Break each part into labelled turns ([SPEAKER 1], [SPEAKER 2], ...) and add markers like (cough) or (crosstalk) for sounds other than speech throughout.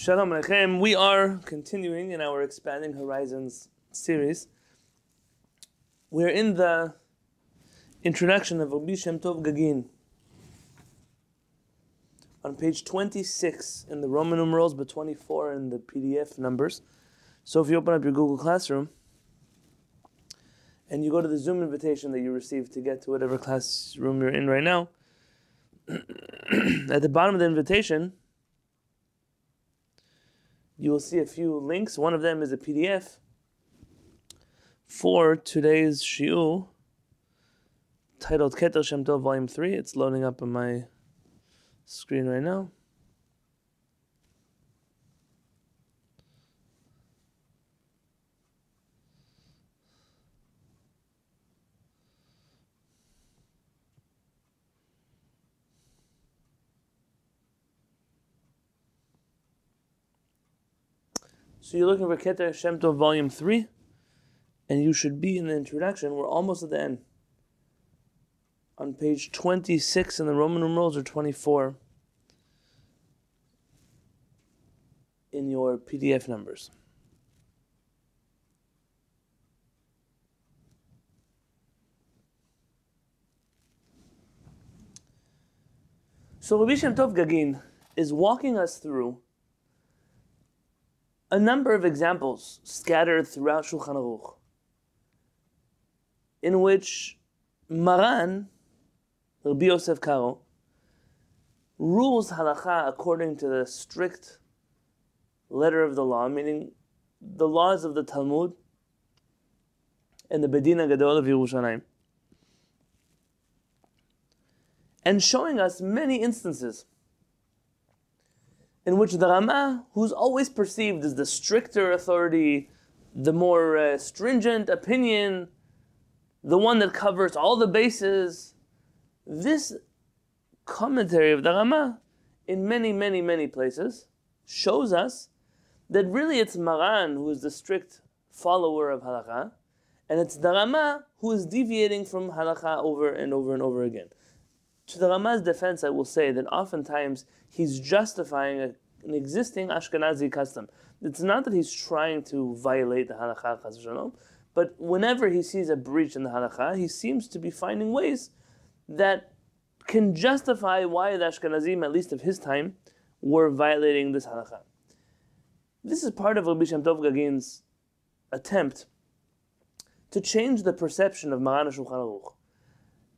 [SPEAKER 1] Shalom Aleichem. We are continuing in our Expanding Horizons series. We're in the introduction of Rabbi Shem Tov Gagin on page 26 in the Roman numerals, but 24 in the PDF numbers. So if you open up your Google Classroom and you go to the Zoom invitation that you received to get to whatever classroom you're in right now, (clears throat) at the bottom of the invitation, you will see a few links. One of them is a PDF for today's shiur titled Keter Shem Tov Volume 3. It's loading up on my screen right now. So you're looking for Keter Shem Tov Volume 3, and you should be in the introduction. We're almost at the end. On page 26 in the Roman numerals, or 24 in your PDF numbers. So Rabbi Shem Tov Gagin is walking us through a number of examples scattered throughout Shulchan Aruch in which Maran, Rabbi Yosef Karo, rules halacha according to the strict letter of the law, meaning the laws of the Talmud and the Beit Din Gadol of Yerushalayim, and showing us many instances in which the Rama, who's always perceived as the stricter authority, the more uh, stringent opinion, the one that covers all the bases, this commentary of the Rama, in many, many, many places, shows us that really it's Maran who is the strict follower of halakha, and it's the Rama who is deviating from halakha over and over and over again. To the Rama's defense, I will say that oftentimes he's justifying a, an existing Ashkenazi custom. It's not that he's trying to violate the halakha, but whenever he sees a breach in the halakha, he seems to be finding ways that can justify why the Ashkenazim, at least of his time, were violating this halakha. This is part of Rabbi Shem Tov Gagin's attempt to change the perception of Maran Shulchan Aruch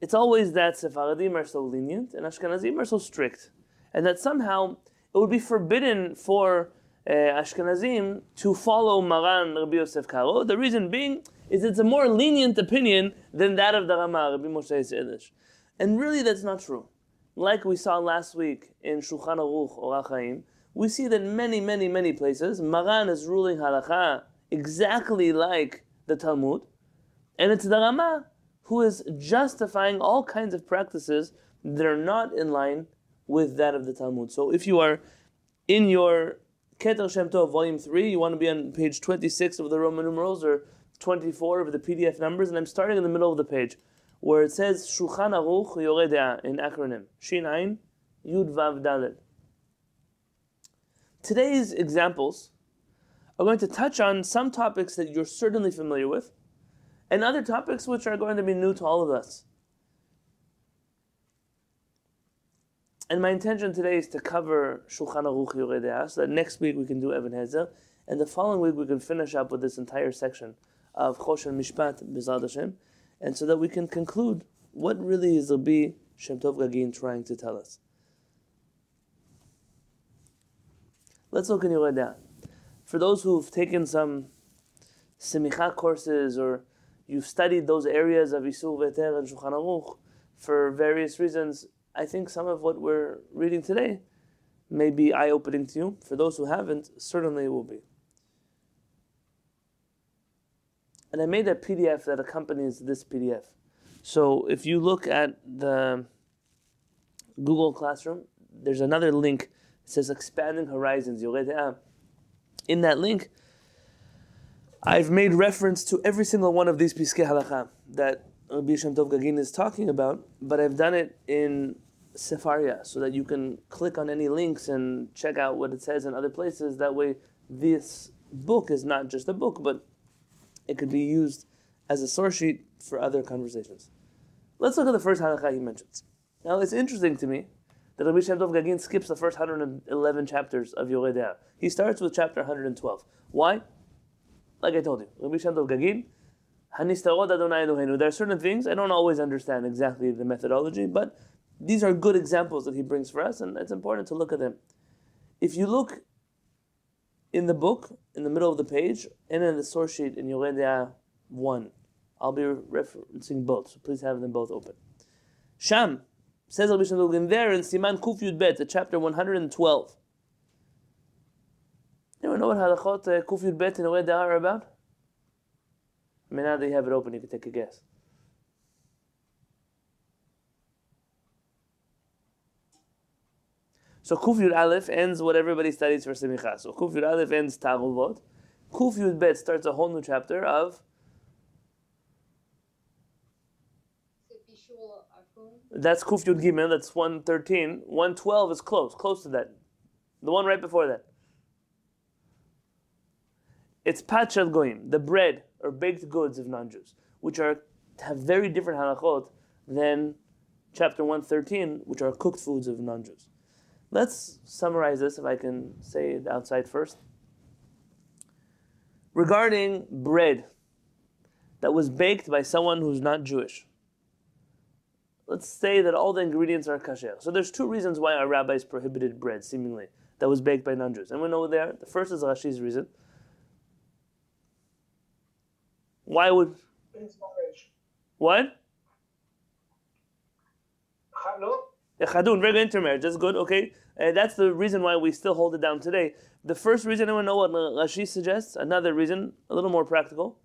[SPEAKER 1] it's always that Sephardim are so lenient and Ashkenazim are so strict, and that somehow it would be forbidden for uh, Ashkenazim to follow Maran Rabbi Yosef Karo. The reason being is it's a more lenient opinion than that of the Rama Rabbi Moshe Isserlish. And really, that's not true. Like we saw last week in Shulchan Aruch Orach Chaim, we see that many, many, many places Maran is ruling halacha exactly like the Talmud, and it's the Rama who is justifying all kinds of practices that are not in line with that of the Talmud. So if you are in your Keter Shem Tov, volume 3, you want to be on page 26 of the Roman numerals or 24 of the PDF numbers, and I'm starting in the middle of the page where it says Shulchan Aruch Yoreh De'ah in acronym Shin Ain Yud Vav Dalet. Today's examples are going to touch on some topics that you're certainly familiar with, and other topics which are going to be new to all of us. And my intention today is to cover Shulchan Aruch Yoreh De'ah, so that next week we can do Even HaEzer, and the following week we can finish up with this entire section of Choshen Mishpat B'Zad Hashem, and so that we can conclude what really is Rabbi Shem Tov Gagin trying to tell us. Let's look in Yoreh De'ah. For those who've taken some Semicha courses or you've studied those areas of Isur Veheter and Shulchan Aruch for various reasons, I think some of what we're reading today may be eye-opening to you. For those who haven't, certainly it will be. And I made a PDF that accompanies this PDF. So if you look at the Google Classroom, there's another link. It says Expanding Horizons. Ah. In that link, I've made reference to every single one of these Piskei Halacha that Rabbi Shem Tov Gagin is talking about, but I've done it in Sefaria so that you can click on any links and check out what it says in other places. That way, this book is not just a book, but it could be used as a source sheet for other conversations. Let's look at the first halakha he mentions. Now, it's interesting to me that Rabbi Shem Tov Gagin skips the first 111 chapters of Yoreh De'ah. He starts with chapter 112. Why? Like I told you, Rabbi Shem Tov Gagin, there are certain things I don't always understand exactly the methodology, but these are good examples that he brings for us, and it's important to look at them. If you look in the book, in the middle of the page, and in the source sheet in Yoreh De'ah 1, I'll be referencing both, so please have them both open. Sham says Rabbi Shem there in Siman Kuf Bet, chapter 112. Anyone know what halachot uh, Kuf Yud Bet and Yoreh De'ah are about? I mean, now that you have it open, you can take a guess. So Kuf Yud Aleph ends what everybody studies for Semicha. So Kuf Yud Aleph ends Taruvot. Kuf Yud Bet starts a whole new chapter of That's Kuf Yud Gimel, that's 113. 112 is close, close to that. The one right before that. It's Pachel Goyim, the bread or baked goods of non-Jews, which are have very different halachot than chapter 113, which are cooked foods of non-Jews. Let's summarize this if I can say it outside first. Regarding bread that was baked by someone who's not Jewish. Let's say that all the ingredients are kasher. So there's two reasons why our rabbis prohibited bread, seemingly, that was baked by non-Jews. And we know they. The first is Rashi's reason. Why would... What? Chadun, very good intermarriage. That's good. Okay, uh, that's the reason why we still hold it down today. The first reason anyone know what Rashi suggests. Another reason, a little more practical.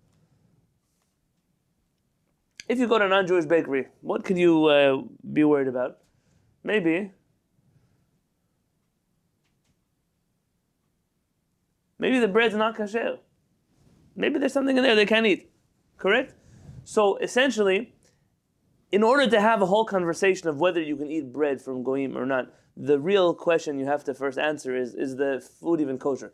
[SPEAKER 1] If you go to a non-Jewish bakery, what could you uh, be worried about? Maybe. Maybe the bread's not kasher. Maybe there's something in there they can't eat. Correct? So essentially, in order to have a whole conversation of whether you can eat bread from goyim or not, the real question you have to first answer is: Is the food even kosher?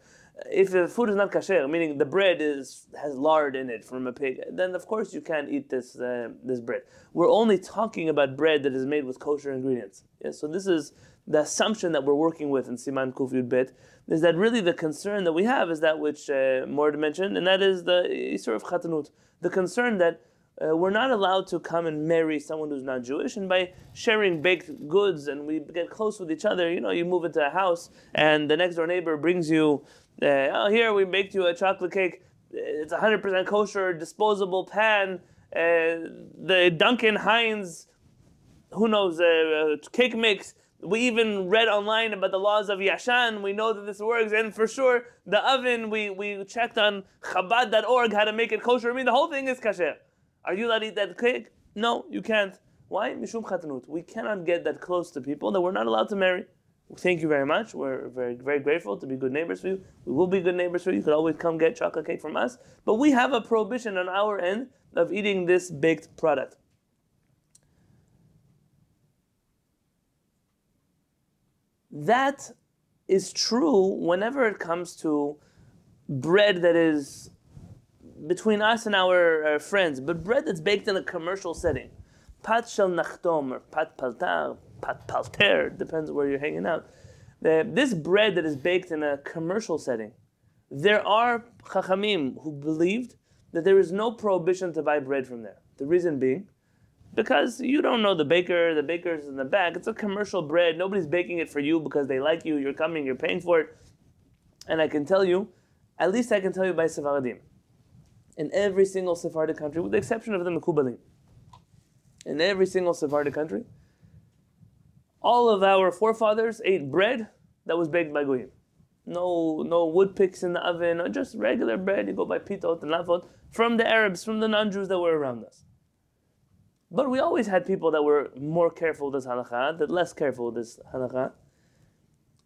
[SPEAKER 1] If the food is not kosher, meaning the bread is has lard in it from a pig, then of course you can't eat this uh, this bread. We're only talking about bread that is made with kosher ingredients. Yeah, so this is the assumption that we're working with in Siman Kuf Yud Bet is that really the concern that we have is that which uh, Mord mentioned, and that is the Isur of Chatanut. The concern that uh, we're not allowed to come and marry someone who's not Jewish, and by sharing baked goods and we get close with each other, you know, you move into a house and the next door neighbor brings you, uh, oh, here we baked you a chocolate cake. It's 100% kosher, disposable pan. Uh, the Duncan Hines, who knows, uh, uh, cake mix we even read online about the laws of Yashan. We know that this works, and for sure, the oven. We, we checked on Chabad.org how to make it kosher. I mean, the whole thing is kosher. Are you allowed to eat that cake? No, you can't. Why? Mishum chatanut. We cannot get that close to people that we're not allowed to marry. Thank you very much. We're very, very grateful to be good neighbors for you. We will be good neighbors for you. You could always come get chocolate cake from us. But we have a prohibition on our end of eating this baked product. That is true whenever it comes to bread that is between us and our, our friends, but bread that's baked in a commercial setting. Pat shel nachtom or pat paltar, pat palter, depends where you're hanging out. this bread that is baked in a commercial setting, there are chachamim who believed that there is no prohibition to buy bread from there. The reason being, because you don't know the baker, the baker's in the back. It's a commercial bread. Nobody's baking it for you because they like you. You're coming, you're paying for it. And I can tell you, at least I can tell you by Sephardim. In every single Sephardic country, with the exception of the Mekubalim, in every single Sephardic country, all of our forefathers ate bread that was baked by Goyim. No, no wood picks in the oven, just regular bread. You go by pitot and lafot from the Arabs, from the non-Jews that were around us. But we always had people that were more careful with this halakha, that less careful with this halakha.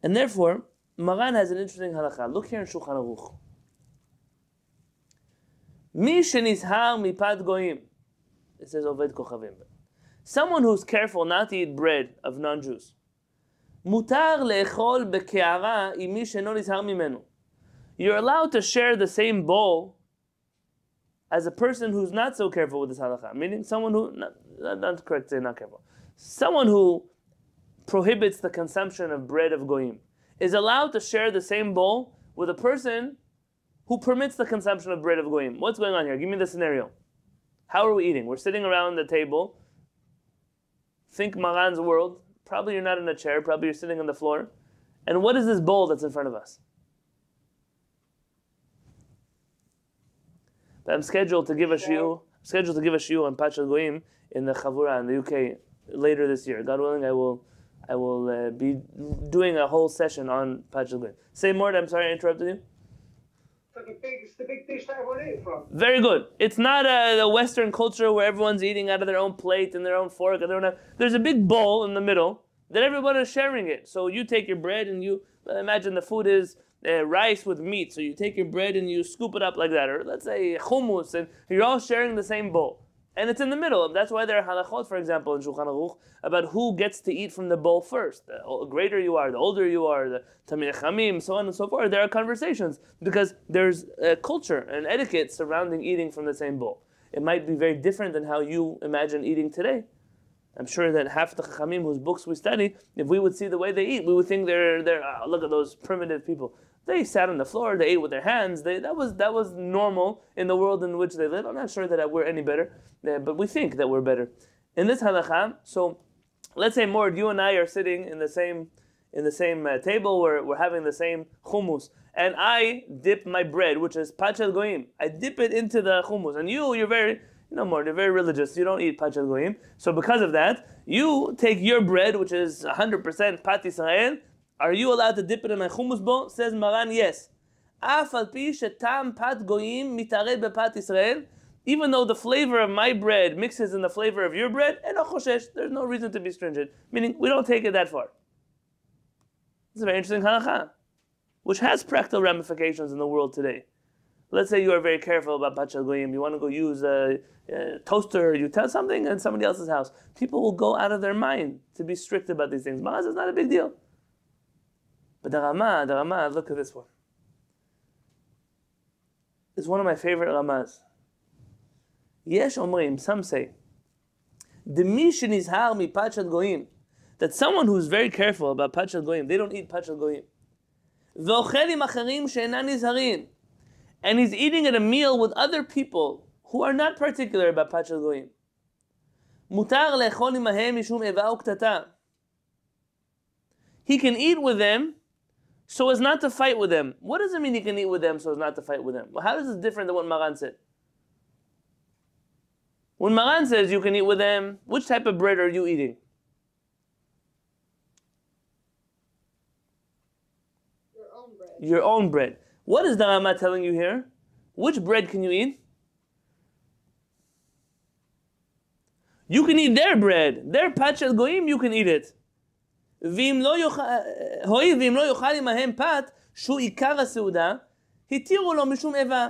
[SPEAKER 1] And therefore, Maran has an interesting halakha. Look here in Shulchan Aruch. Mi shenizhar mipad goyim. It says Oved Kochavim. Someone who's careful not to eat bread of non-Jews. Mutar le'echol bekeara imi nizhar mimenu. You're allowed to share the same bowl as a person who's not so careful with this halakha, meaning someone who, not, not correct say not careful, someone who prohibits the consumption of bread of goyim is allowed to share the same bowl with a person who permits the consumption of bread of goyim. What's going on here? Give me the scenario. How are we eating? We're sitting around the table. Think Maran's world. Probably you're not in a chair. Probably you're sitting on the floor. And what is this bowl that's in front of us? I'm scheduled to give a shiur. Scheduled to give a shiur on Pachal Goyim in the Chavura in the UK later this year. God willing, I will. I will uh, be doing a whole session on Pachal Goyim. Say more. I'm sorry I interrupted you.
[SPEAKER 2] It's the big dish that everyone eats from.
[SPEAKER 1] Very good. It's not a, a Western culture where everyone's eating out of their own plate and their own fork. And they don't there's a big bowl in the middle that everyone is sharing it. So you take your bread and you imagine the food is uh, rice with meat. So you take your bread and you scoop it up like that, or let's say hummus, and you're all sharing the same bowl. And it's in the middle. That's why there are halachot, for example, in Shulchan Aruch, about who gets to eat from the bowl first. The greater you are, the older you are, the Tamil Chamim, so on and so forth. There are conversations because there's a culture and etiquette surrounding eating from the same bowl. It might be very different than how you imagine eating today. I'm sure that half the Chachamim whose books we study, if we would see the way they eat, we would think they're, they're oh, look at those primitive people. They sat on the floor. They ate with their hands. They, that was that was normal in the world in which they lived. I'm not sure that we're any better, uh, but we think that we're better. In this halacha, so let's say more you and I are sitting in the same in the same uh, table. We're, we're having the same hummus, and I dip my bread, which is pachel goyim. I dip it into the hummus, and you you're very know more. They're very religious. You don't eat pachel goyim, so because of that, you take your bread, which is 100% pat Israel, are you allowed to dip it in my hummus bowl? Says Maran, yes. even though the flavor of my bread mixes in the flavor of your bread, and choshesh, there's no reason to be stringent. Meaning, we don't take it that far. It's a very interesting halakha, which has practical ramifications in the world today. Let's say you are very careful about Pachal Goyim. You want to go use a, a, toaster, you tell something in somebody else's house. People will go out of their mind to be strict about these things. Maz is not a big deal. But the Rama, the Rama, look at this one. It's one of my favorite Ramas. Yesh Omrim, some say, the mission is har mi pachat goyim, that someone who's very careful about pachat goyim, they don't eat pachat goyim. V'ochelim acharim she'enan nizharin, and he's eating at a meal with other people who are not particular about pachat goyim. Mutar lechol imahem mishum eva uktata. He can eat with them so as not to fight with them. What does it mean he can eat with them so as not to fight with them? Well, how is this different than what Maran said? When Maran says you can eat with them, which type of bread are you eating?
[SPEAKER 3] Your own bread.
[SPEAKER 1] Your own bread. What is the Rama telling you here? Which bread can you eat? You can eat their bread. Their pachel goyim, you can eat it. ואם לא יאכל, הואיל ואם לא יאכל עמהם פת, שהוא עיקר הסעודה, התירו לו משום איבה.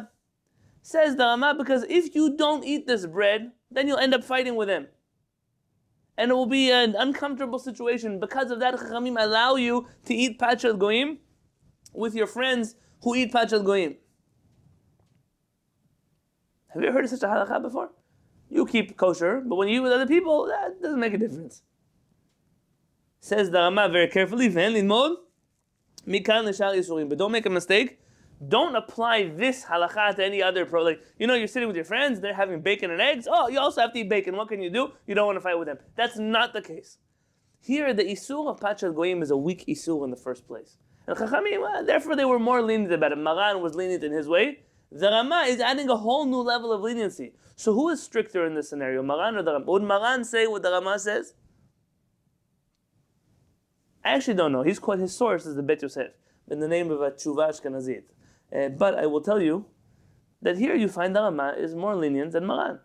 [SPEAKER 1] Says the Rama, because if you don't eat this bread, then you'll end up fighting with him. And it will be an uncomfortable situation. Because of that, Chachamim allow you to eat Pachal Goyim with your friends who eat Pachal Goyim. Have you heard of such a halakha before? You keep kosher, but when you eat with other people, that doesn't make a difference. Says the Rama very carefully, but don't make a mistake. Don't apply this halakha to any other pro. Like, you know, you're sitting with your friends, they're having bacon and eggs. Oh, you also have to eat bacon. What can you do? You don't want to fight with them. That's not the case. Here, the isur of pachal goyim is a weak isur in the first place. And Chachamim, well, therefore, they were more lenient about it. Maran was lenient in his way. The Rama is adding a whole new level of leniency. So, who is stricter in this scenario, Maran or the Rama? Would Maran say what the Rama says? I actually don't know. He's quite his source is the Bet Yosef in the name of a Tshuva Ashkenazit. Uh, but I will tell you that here you find the Rama is more lenient than Maran.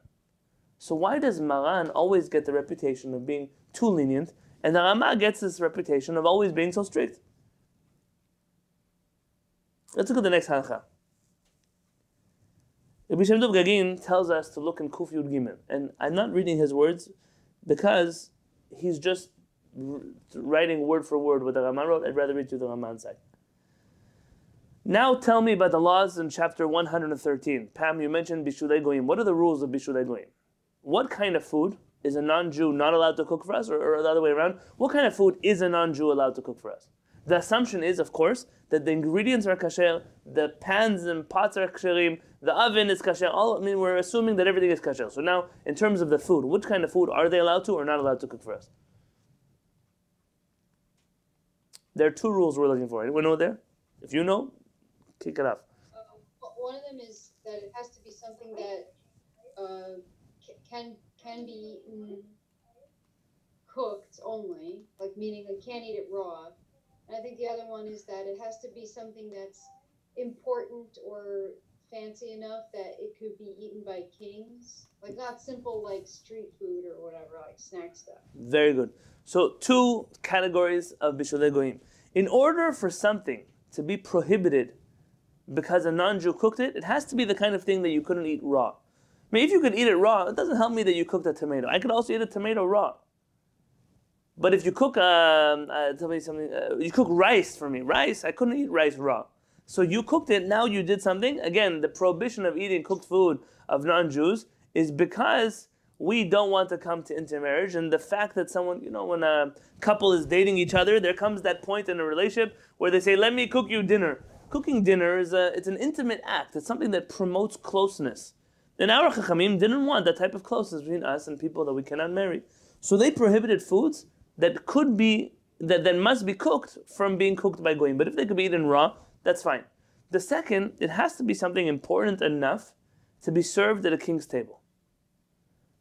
[SPEAKER 1] So why does Maran always get the reputation of being too lenient, and the Rama gets this reputation of always being so strict? Let's look at the next halakha. Rabbi Shem Tov Gagin tells us to look in Kuf Yud Gimel, and I'm not reading his words because he's just writing word for word what the Raman wrote. I'd rather read through the Raman side. Now tell me about the laws in chapter 113. Pam, you mentioned Bishulei Goyim. What are the rules of Bishulei Goyim? What kind of food is a non-Jew not allowed to cook for us, or, or the other way around? What kind of food is a non-Jew allowed to cook for us? The assumption is, of course, that the ingredients are kasher, the pans and pots are kasherim, the oven is kasher. All I mean, we're assuming that everything is kasher. So now, in terms of the food, which kind of food are they allowed to or not allowed to cook for us? There are two rules we're looking for. Anyone know there? If you know, kick it off.
[SPEAKER 3] But one of them is that it has to be something that uh, ca- can can be cooked only, like meaning you can't eat it raw. And I think the other one is that it has to be something that's important or fancy enough that it could be eaten by kings, like not simple like street food or whatever, like snack stuff.
[SPEAKER 1] Very good. So two categories of bishulei goyim. In order for something to be prohibited because a non-Jew cooked it, it has to be the kind of thing that you couldn't eat raw. I mean, if you could eat it raw, it doesn't help me that you cooked a tomato. I could also eat a tomato raw. But if you cook, um, uh, tell me something. Uh, you cook rice for me. Rice, I couldn't eat rice raw. So you cooked it. Now you did something. Again, the prohibition of eating cooked food of non-Jews is because we don't want to come to intermarriage, and the fact that someone, you know, when a couple is dating each other, there comes that point in a relationship where they say, "Let me cook you dinner." Cooking dinner is a, it's an intimate act. It's something that promotes closeness. And our Chachamim didn't want that type of closeness between us and people that we cannot marry. So they prohibited foods that could be that, that must be cooked from being cooked by goyim. But if they could be eaten raw, that's fine. The second, it has to be something important enough to be served at a king's table.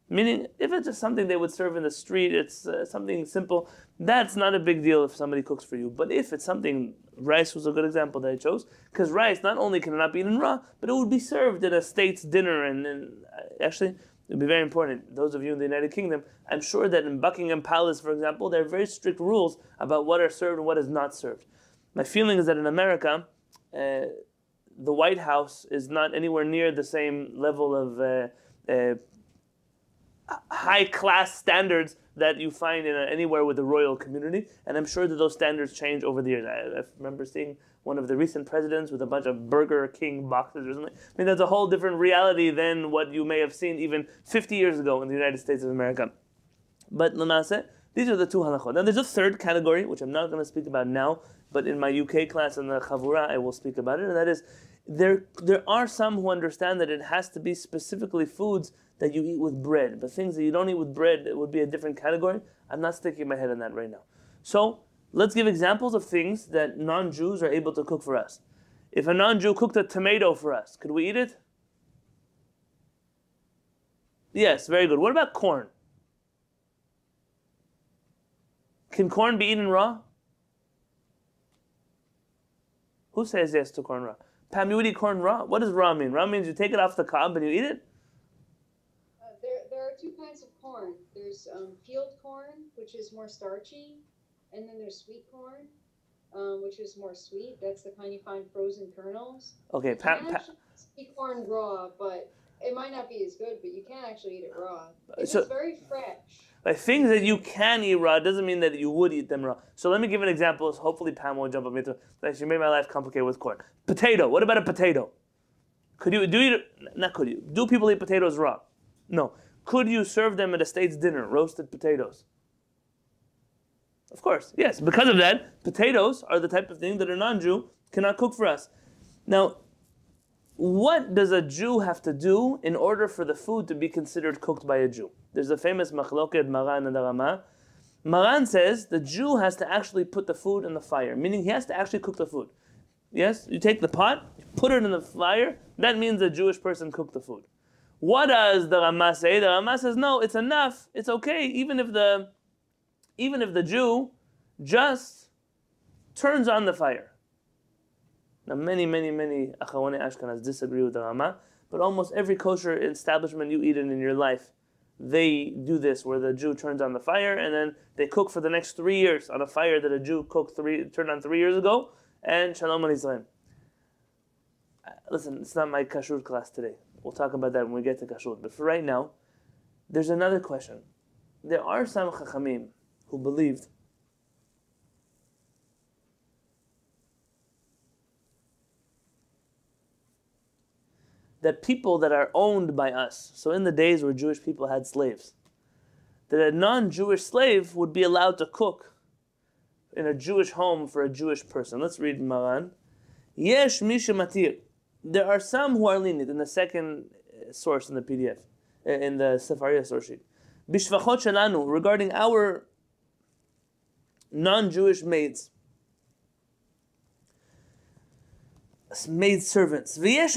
[SPEAKER 1] Meaning, if it's just something they would serve in the street, it's uh, something simple, that's not a big deal if somebody cooks for you. But if it's something, rice was a good example that I chose, because rice not only can it not be eaten raw, but it would be served at a state's dinner. And, and uh, actually, it would be very important. Those of you in the United Kingdom, I'm sure that in Buckingham Palace, for example, there are very strict rules about what are served and what is not served. My feeling is that in America, uh, the White House is not anywhere near the same level of uh, uh, high class standards that you find in a, anywhere with the royal community, and I'm sure that those standards change over the years. I, I remember seeing one of the recent presidents with a bunch of Burger King boxes or something. I mean, that's a whole different reality than what you may have seen even 50 years ago in the United States of America. But Lamase, these are the two halachot. Now, there's a third category, which I'm not going to speak about now, but in my UK class in the Chavura, I will speak about it, and that is there, there are some who understand that it has to be specifically foods that you eat with bread, but things that you don't eat with bread it would be a different category. I'm not sticking my head on that right now. So let's give examples of things that non-Jews are able to cook for us. If a non-Jew cooked a tomato for us, could we eat it? Yes, very good. What about corn? Can corn be eaten raw? Who says yes to corn raw? Pam, you would eat corn raw? What does raw mean? Raw means you take it off the cob and you eat it?
[SPEAKER 3] Uh, there, there are two kinds of corn. There's um, field corn, which is more starchy, and then there's sweet corn, um, which is more sweet. That's the kind you find frozen kernels.
[SPEAKER 1] Okay,
[SPEAKER 3] You
[SPEAKER 1] Pam,
[SPEAKER 3] can
[SPEAKER 1] Pam,
[SPEAKER 3] actually eat corn raw, but it might not be as good. But you can actually eat it raw. It's
[SPEAKER 1] so-
[SPEAKER 3] very fresh.
[SPEAKER 1] Like things that you can eat raw doesn't mean that you would eat them raw. So let me give an example. Hopefully Pam won't jump on me. Like she made my life complicated with corn. Potato. What about a potato? Could you do you not could you do people eat potatoes raw? No. Could you serve them at a state's dinner, roasted potatoes? Of course, yes. Because of that, potatoes are the type of thing that a non-Jew cannot cook for us. Now, what does a Jew have to do in order for the food to be considered cooked by a Jew? There's a famous machloket Maran and Rama. Maran says the Jew has to actually put the food in the fire, meaning he has to actually cook the food. Yes, you take the pot, put it in the fire. That means a Jewish person cooked the food. What does the Rama say? The Rama says no, it's enough. It's okay, even if the even if the Jew just turns on the fire. Now, many, many, many Acharonei Ashkenaz disagree with the Rama, but almost every kosher establishment you eat in in your life, they do this, where the Jew turns on the fire and then they cook for the next three years on a fire that a Jew cooked three, turned on three years ago, and Shalom Israel. Uh, Listen, it's not my kashrut class today. We'll talk about that when we get to kashrut. But for right now, there's another question. there are some chachamim who believed that people that are owned by us, so in the days where Jewish people had slaves, that a non Jewish slave would be allowed to cook in a Jewish home for a Jewish person. Let's read Maran. Yesh Misha Matir. There are some who are lenient in the second uh, source in the PDF, uh, in the Sefaria source sheet. Bishvachot Shelanu, regarding our non Jewish maids. maid servants. There are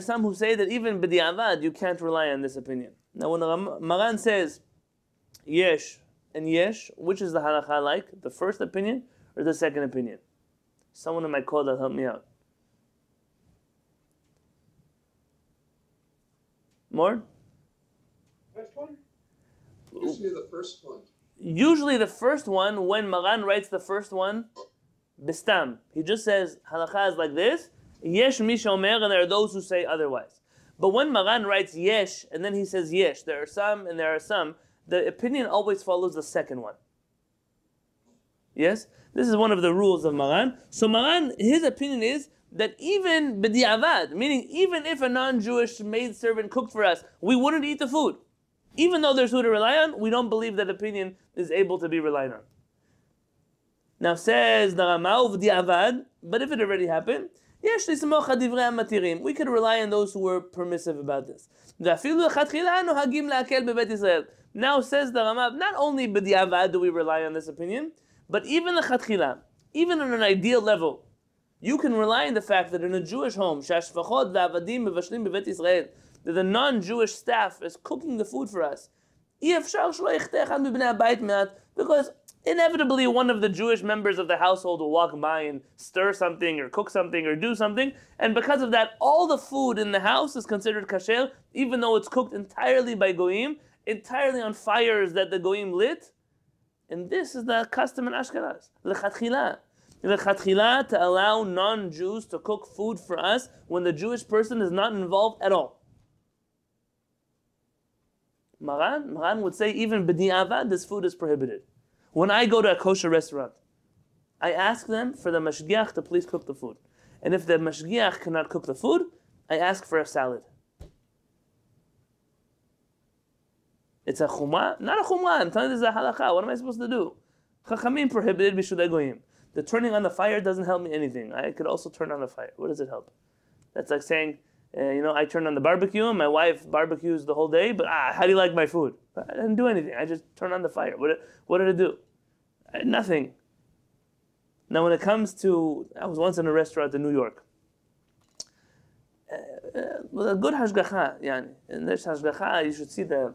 [SPEAKER 1] some who say that even b'di'avad you can't rely on this opinion. Now when Maran says yesh and yesh, which is the halacha like? The first opinion or the second opinion? Someone in my call that help me out. More?
[SPEAKER 2] First one?
[SPEAKER 4] Usually the first one.
[SPEAKER 1] Usually the first one, when Maran writes the first one, bistam. He just says halacha is like this. Yesh mishomer, and there are those who say otherwise. But when Maran writes yesh, and then he says yesh, there are some and there are some, the opinion always follows the second one. Yes? This is one of the rules of Maran. So Maran, his opinion is that even b'di'avad, meaning even if a non-Jewish maid servant cooked for us, we wouldn't eat the food. Even though there's who to rely on, we don't believe that opinion is able to be relied on. Now says the the Avad, but if it already happened, we could rely on those who were permissive about this. Now says the Ramav, not only b'di'avad do we rely on this opinion, but even the chatchila, even on an ideal level, you can rely on the fact that in a Jewish home, that the non-Jewish staff is cooking the food for us. Because inevitably one of the Jewish members of the household will walk by and stir something or cook something or do something, and because of that, all the food in the house is considered kasher, even though it's cooked entirely by goyim, entirely on fires that the goyim lit. And this is the custom in Ashkenaz, lechatchila. To allow non-Jews to cook food for us when the Jewish person is not involved at all. Maran, Maran would say even b'di'avad, this food is prohibited. When I go to a kosher restaurant, I ask them for the mashgiach to please cook the food. And if the mashgiach cannot cook the food, I ask for a salad. It's a chumah, not a chumah. I'm telling you this is a halakha. What am I supposed to do? Chachamim prohibited bishulei goyim. The turning on the fire doesn't help me anything. I could also turn on the fire. What does it help? That's like saying, uh, you know, I turned on the barbecue and my wife barbecues the whole day, but ah, how do you like my food? I didn't do anything. I just turned on the fire. What, what did it do? Nothing. Now, when it comes to, I was once in a restaurant in New York. Uh, uh, a good hashgacha, yani. In this hashgacha, you should see the.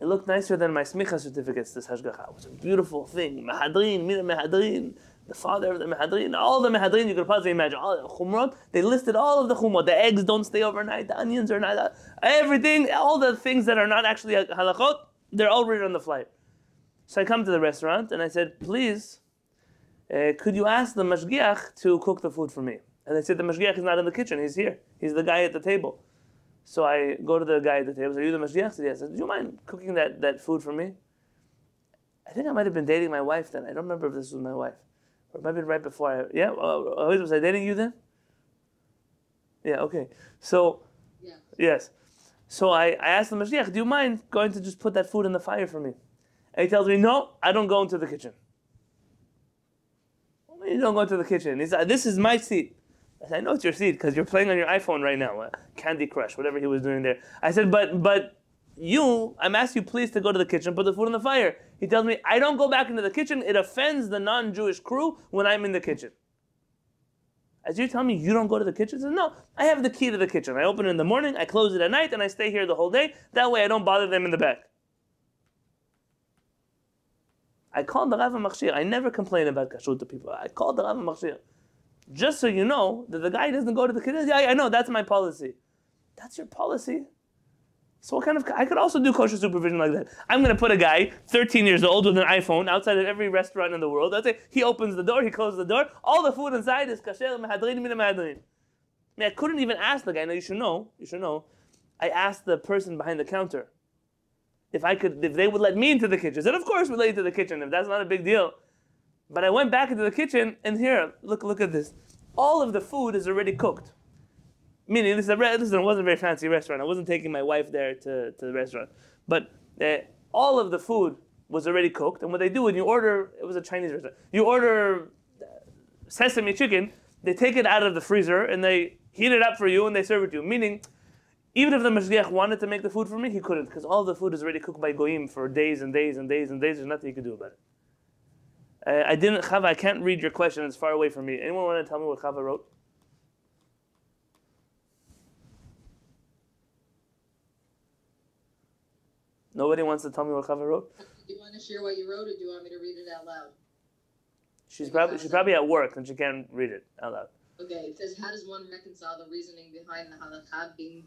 [SPEAKER 1] It looked nicer than my smicha certificates. This hashgacha it was a beautiful thing. Mahadrin, mina mehadrin, the father of the mehadrin, all the mehadrin you could possibly imagine. All the chumrot, they listed all of the chumrot. The eggs don't stay overnight. The onions are not. Everything, all the things that are not actually halachot, they're all written on the flight. So I come to the restaurant and I said, please, uh, could you ask the mashgiach to cook the food for me? And they said, the mashgiach is not in the kitchen, he's here. He's the guy at the table. So I go to the guy at the table, say, are you the mashgiach? Yes. I said, do you mind cooking that, that food for me? I think I might have been dating my wife then. I don't remember if this was my wife. Or it might have been right before I, yeah? Uh, was I dating you then? Yeah, okay. So,
[SPEAKER 3] Yeah.
[SPEAKER 1] yes. So I, I asked the mashgiach, do you mind going to just put that food in the fire for me? And he tells me, no, I don't go into the kitchen. You don't go into the kitchen. He said, this is my seat. I said, I know it's your seat because you're playing on your iPhone right now, uh, Candy Crush, whatever he was doing there. I said, but but you, I'm asking you please to go to the kitchen, put the food in the fire. He tells me, I don't go back into the kitchen. It offends the non-Jewish crew when I'm in the kitchen. As you tell me you don't go to the kitchen? Said, no, I have the key to the kitchen. I open it in the morning, I close it at night, and I stay here the whole day. That way I don't bother them in the back. I called the Rav Machshir. I never complain about kashrut to people. I called the Rav Machshir. Just so you know that the guy doesn't go to the kitchen. Yeah, I know, that's my policy. That's your policy? So what kind of, I could also do kosher supervision like that. I'm going to put a guy, 13 years old, with an iPhone outside of every restaurant in the world. I'd say, he opens the door, he closes the door, all the food inside is kasher, mehadrin, mina mehadrin. I mean, I couldn't even ask the guy, no, you should know, you should know. I asked the person behind the counter, if I could, if they would let me into the kitchen. Said, of course, we'll let you into the kitchen if that's not a big deal. But I went back into the kitchen, and here, look, look at this. All of the food is already cooked. Meaning, this, is a re- listen, it wasn't a very fancy restaurant. I wasn't taking my wife there to, to the restaurant. But uh, all of the food was already cooked. And what they do when you order, it was a Chinese restaurant, you order uh, sesame chicken, they take it out of the freezer and they heat it up for you and they serve it to you. Meaning, even if the mashgiach wanted to make the food for me, he couldn't because all the food is already cooked by goyim for days and days and days and days. There's nothing he could do about it. Uh, I didn't, Chava, I can't read your question. It's far away from me. Anyone want to tell me what Chava wrote? Nobody wants to tell me what Chava wrote?
[SPEAKER 5] Do you want to share what you wrote, or do you want me to read it out loud?
[SPEAKER 1] She's probably she's probably at work and she can't read it out loud.
[SPEAKER 5] Okay, it says, how does one reconcile the reasoning behind the halakha being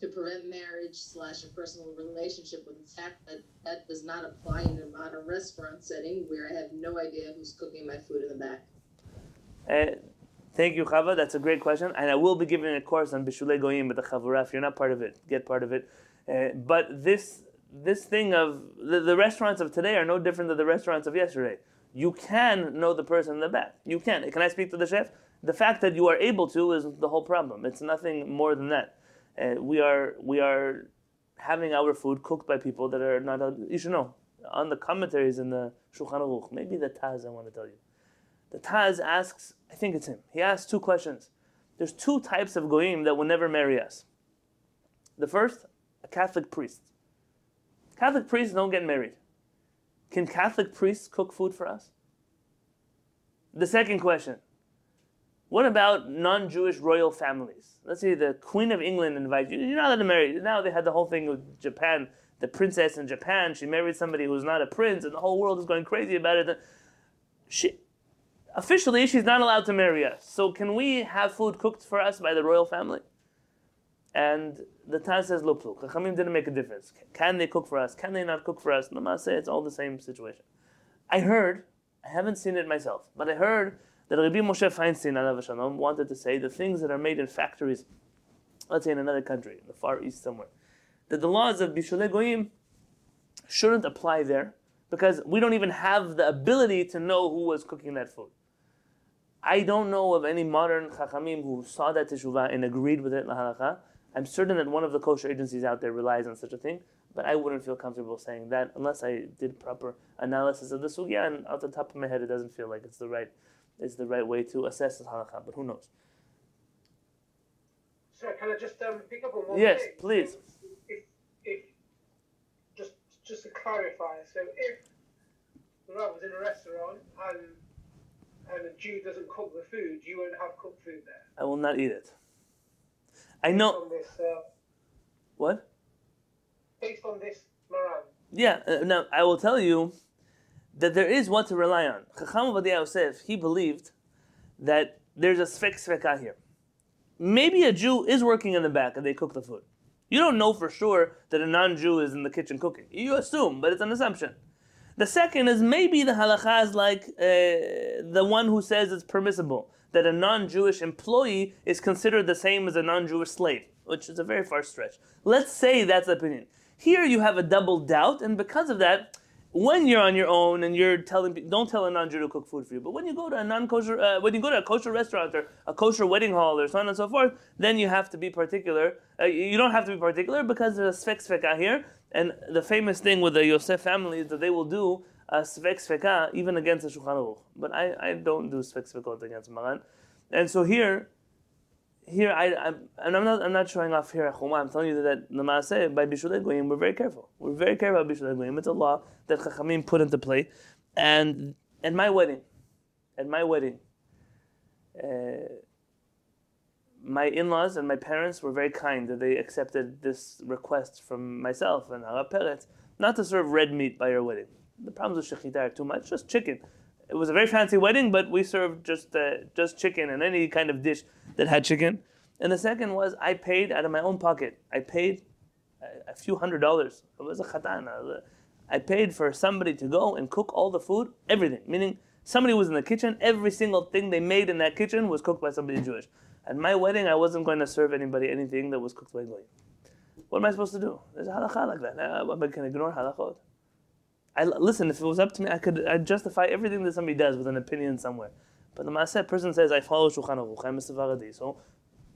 [SPEAKER 5] to prevent marriage slash a personal relationship with the fact that that does not apply in a modern restaurant setting where I have no idea who's cooking my food in the back?
[SPEAKER 1] Uh, thank you, Chava. That's a great question, and I will be giving a course on Bishulei Goyim with the Chavurah. If you're not part of it, get part of it. Uh, but this this thing of the, the restaurants of today are no different than the restaurants of yesterday. You can know the person in the back. You can. Can I speak to the chef? The fact that you are able to is the whole problem. It's nothing more than that. Uh, we are we are having our food cooked by people that are not. You should know on the commentaries in the Shulchan Aruch. Maybe the Taz. I want to tell you. The Taz asks. I think it's him. He asks two questions. There's two types of goyim that will never marry us. The first, a Catholic priest. Catholic priests don't get married. Can Catholic priests cook food for us? The second question What about non Jewish royal families? Let's say the Queen of England invites you. You're not allowed to marry. Now they had the whole thing with Japan. The princess in Japan, she married somebody who's not a prince, and the whole world is going crazy about it. She, officially, she's not allowed to marry us. So, can we have food cooked for us by the royal family? And the Taz says lo plug. Chachamim didn't make a difference. Can they cook for us? Can they not cook for us? say it's all the same situation. I heard, I haven't seen it myself, but I heard that Rabbi Moshe Feinstein alav shalom wanted to say the things that are made in factories, let's say in another country, in the far east somewhere, that the laws of Bishulei Goyim shouldn't apply there because we don't even have the ability to know who was cooking that food. I don't know of any modern chachamim who saw that teshuvah and agreed with it la I'm certain that one of the kosher agencies out there relies on such a thing, but I wouldn't feel comfortable saying that unless I did proper analysis of the sugya. And off the top of my head, it doesn't feel like it's the right, it's the right way to assess the halakha. But who knows?
[SPEAKER 2] So can I just um, pick up on one
[SPEAKER 1] Yes,
[SPEAKER 2] thing?
[SPEAKER 1] Yes,
[SPEAKER 2] please. If, if, just, just to clarify, so if the Rav was in a restaurant and and a Jew doesn't cook the food, you won't have cooked food there.
[SPEAKER 1] I will not eat it. I know
[SPEAKER 2] this, uh,
[SPEAKER 1] what?
[SPEAKER 2] based on this Maran.
[SPEAKER 1] Yeah. Uh, now I will tell you that there is what to rely on. Chacham Ovadia Yosef, he believed that there's a svek sveka here. Maybe a Jew is working in the back and they cook the food. You don't know for sure that a non-Jew is in the kitchen cooking. You assume, but it's an assumption. The second is maybe the halacha is like uh, the one who says it's permissible that a non-Jewish employee is considered the same as a non-Jewish slave, which is a very far stretch. Let's say that's the opinion. Here you have a double doubt, and because of that, when you're on your own and you're telling don't tell a non-Jew to cook food for you. But when you go to a non-kosher, uh, when you go to a kosher restaurant or a kosher wedding hall or so on and so forth, then you have to be particular. Uh, you don't have to be particular because there's a svek sveka here. And the famous thing with the Yosef family is that they will do a svek sveka even against the Shulchan Aruch. But I, I don't do svek svekot against Maran. And so here, here I, I'm, and I'm not, I'm not showing off here at Chuma. I'm telling you that the Maaseh, by Bishulei Goyim, we're very careful. We're very careful about Bishulei Goyim. It's a law that Chachamim put into play. And at my wedding, at my wedding, uh, my in-laws and my parents were very kind that they accepted this request from myself and our Peretz not to serve red meat by your wedding. The problems with shechita are too much, just chicken. It was a very fancy wedding, but we served just uh, just chicken and any kind of dish that had chicken. And the second was I paid out of my own pocket. I paid a, a few hundred dollars. It was a chatana. I paid for somebody to go and cook all the food, everything. Meaning somebody was in the kitchen. Every single thing they made in that kitchen was cooked by somebody Jewish. At my wedding, I wasn't going to serve anybody anything that was cooked by goyim. What am I supposed to do? There's a halakha like that. Uh, I can ignore halachot. I listen. If it was up to me, I could I'd justify everything that somebody does with an opinion somewhere. But the Maaseh person says, "I follow Shulchan Aruch. I'm a Sephardi, so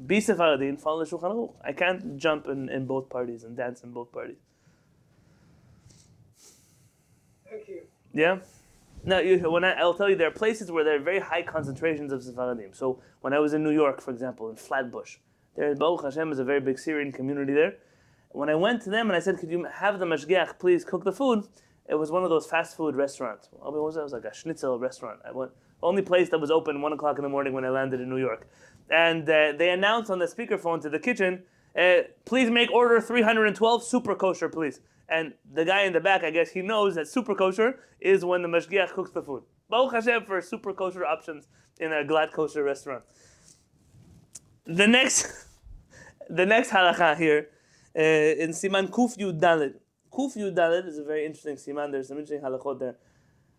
[SPEAKER 1] be Sephardi and follow Shulchan Aruch. I can't jump in, in both parties and dance in both parties."
[SPEAKER 2] Thank you.
[SPEAKER 1] Yeah. Now, you, when I, I'll tell you, there are places where there are very high concentrations of Sephardim. So when I was in New York, for example, in Flatbush, there, Baruch Hashem, is a very big Syrian community there. When I went to them and I said, "Could you have the mashgiach please cook the food?" It was one of those fast food restaurants. I mean, what was that? It was like a schnitzel restaurant. I went only place that was open one o'clock in the morning when I landed in New York, and uh, they announced on the speakerphone to the kitchen, uh, "Please make order 312 super kosher, please." And the guy in the back, I guess he knows that super kosher is when the mashgiach cooks the food. Baruch Hashem for super kosher options in a glatt kosher restaurant. The next, (laughs) the next halacha here uh, in Siman Kuf Yud Dalet. Kuf Yud Dalet is a very interesting siman. There's some interesting halachot there.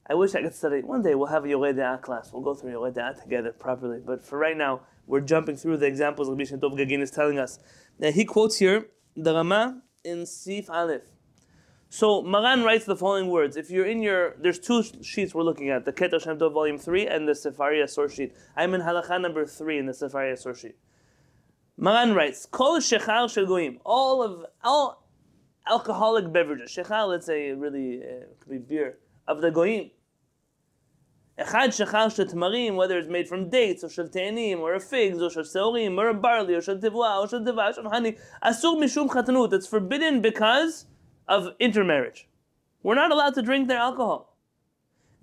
[SPEAKER 1] I wish I could study. One day we'll have a Yoreh De'ah class. We'll go through Yoreh De'ah together properly. But for right now, we're jumping through the examples Rabbi Shem Tov Gagin is telling us. Now, he quotes here the Rama in Sif Aleph. So Maran writes the following words. If you're in your, there's two sheets we're looking at: the Keter Shem Tov Volume Three and the Sefaria source sheet. I'm in halacha number three in the Sefaria source sheet. Maran writes, "Kol shechal shel goyim." All of all alcoholic beverages. Shechal, let's say, really uh, could be beer of the goyim. Echad shechal shel tamarim, whether it's made from dates or shel te'anim or a figs or shalseorim, or a barley or shaltivua, or shel or honey. Asur mishum chatanut. It's forbidden because of intermarriage. We're not allowed to drink their alcohol.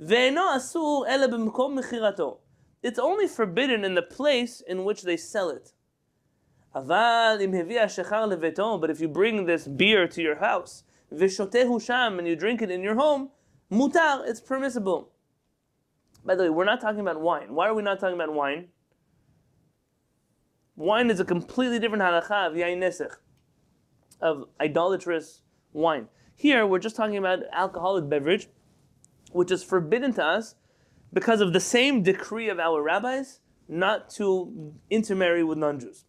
[SPEAKER 1] Ve'eno asur ele b'mkom mechirato. It's only forbidden in the place in which they sell it. Aval im hevia shechar leveto, but if you bring this beer to your house, v'shotehu sham, and you drink it in your home, mutar, it's permissible. By the way, we're not talking about wine. Why are we not talking about wine? Wine is a completely different halacha of yain nesech, of idolatrous wine. Here, we're just talking about alcoholic beverage, which is forbidden to us because of the same decree of our rabbis not to intermarry with non-Jews.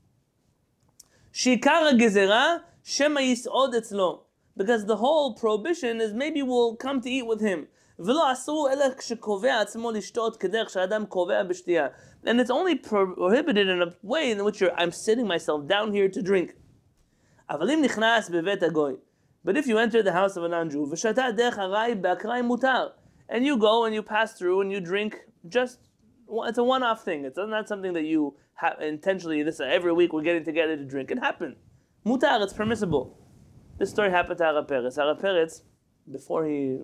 [SPEAKER 1] Shikara gezerah shema yisod etzlo. Because the whole prohibition is maybe we'll come to eat with him. ולא אסור אלא כשקובע עצמו לשתות כדרך שאדם קובע בשתייה. And it's only prohibited in a way in which you're, I'm sitting myself down here to drink. אבל אם נכנס בבית הגוי, but if you enter the house of a non-Jew, ושתה דרך ארעי באקראי מותר, and you go and you pass through and you drink just, it's a one-off thing. It's not something that you have intentionally, this every week we're getting together to drink. It happened. Mutar, it's permissible. This story happened to Hara Peretz. Hara Peretz, before he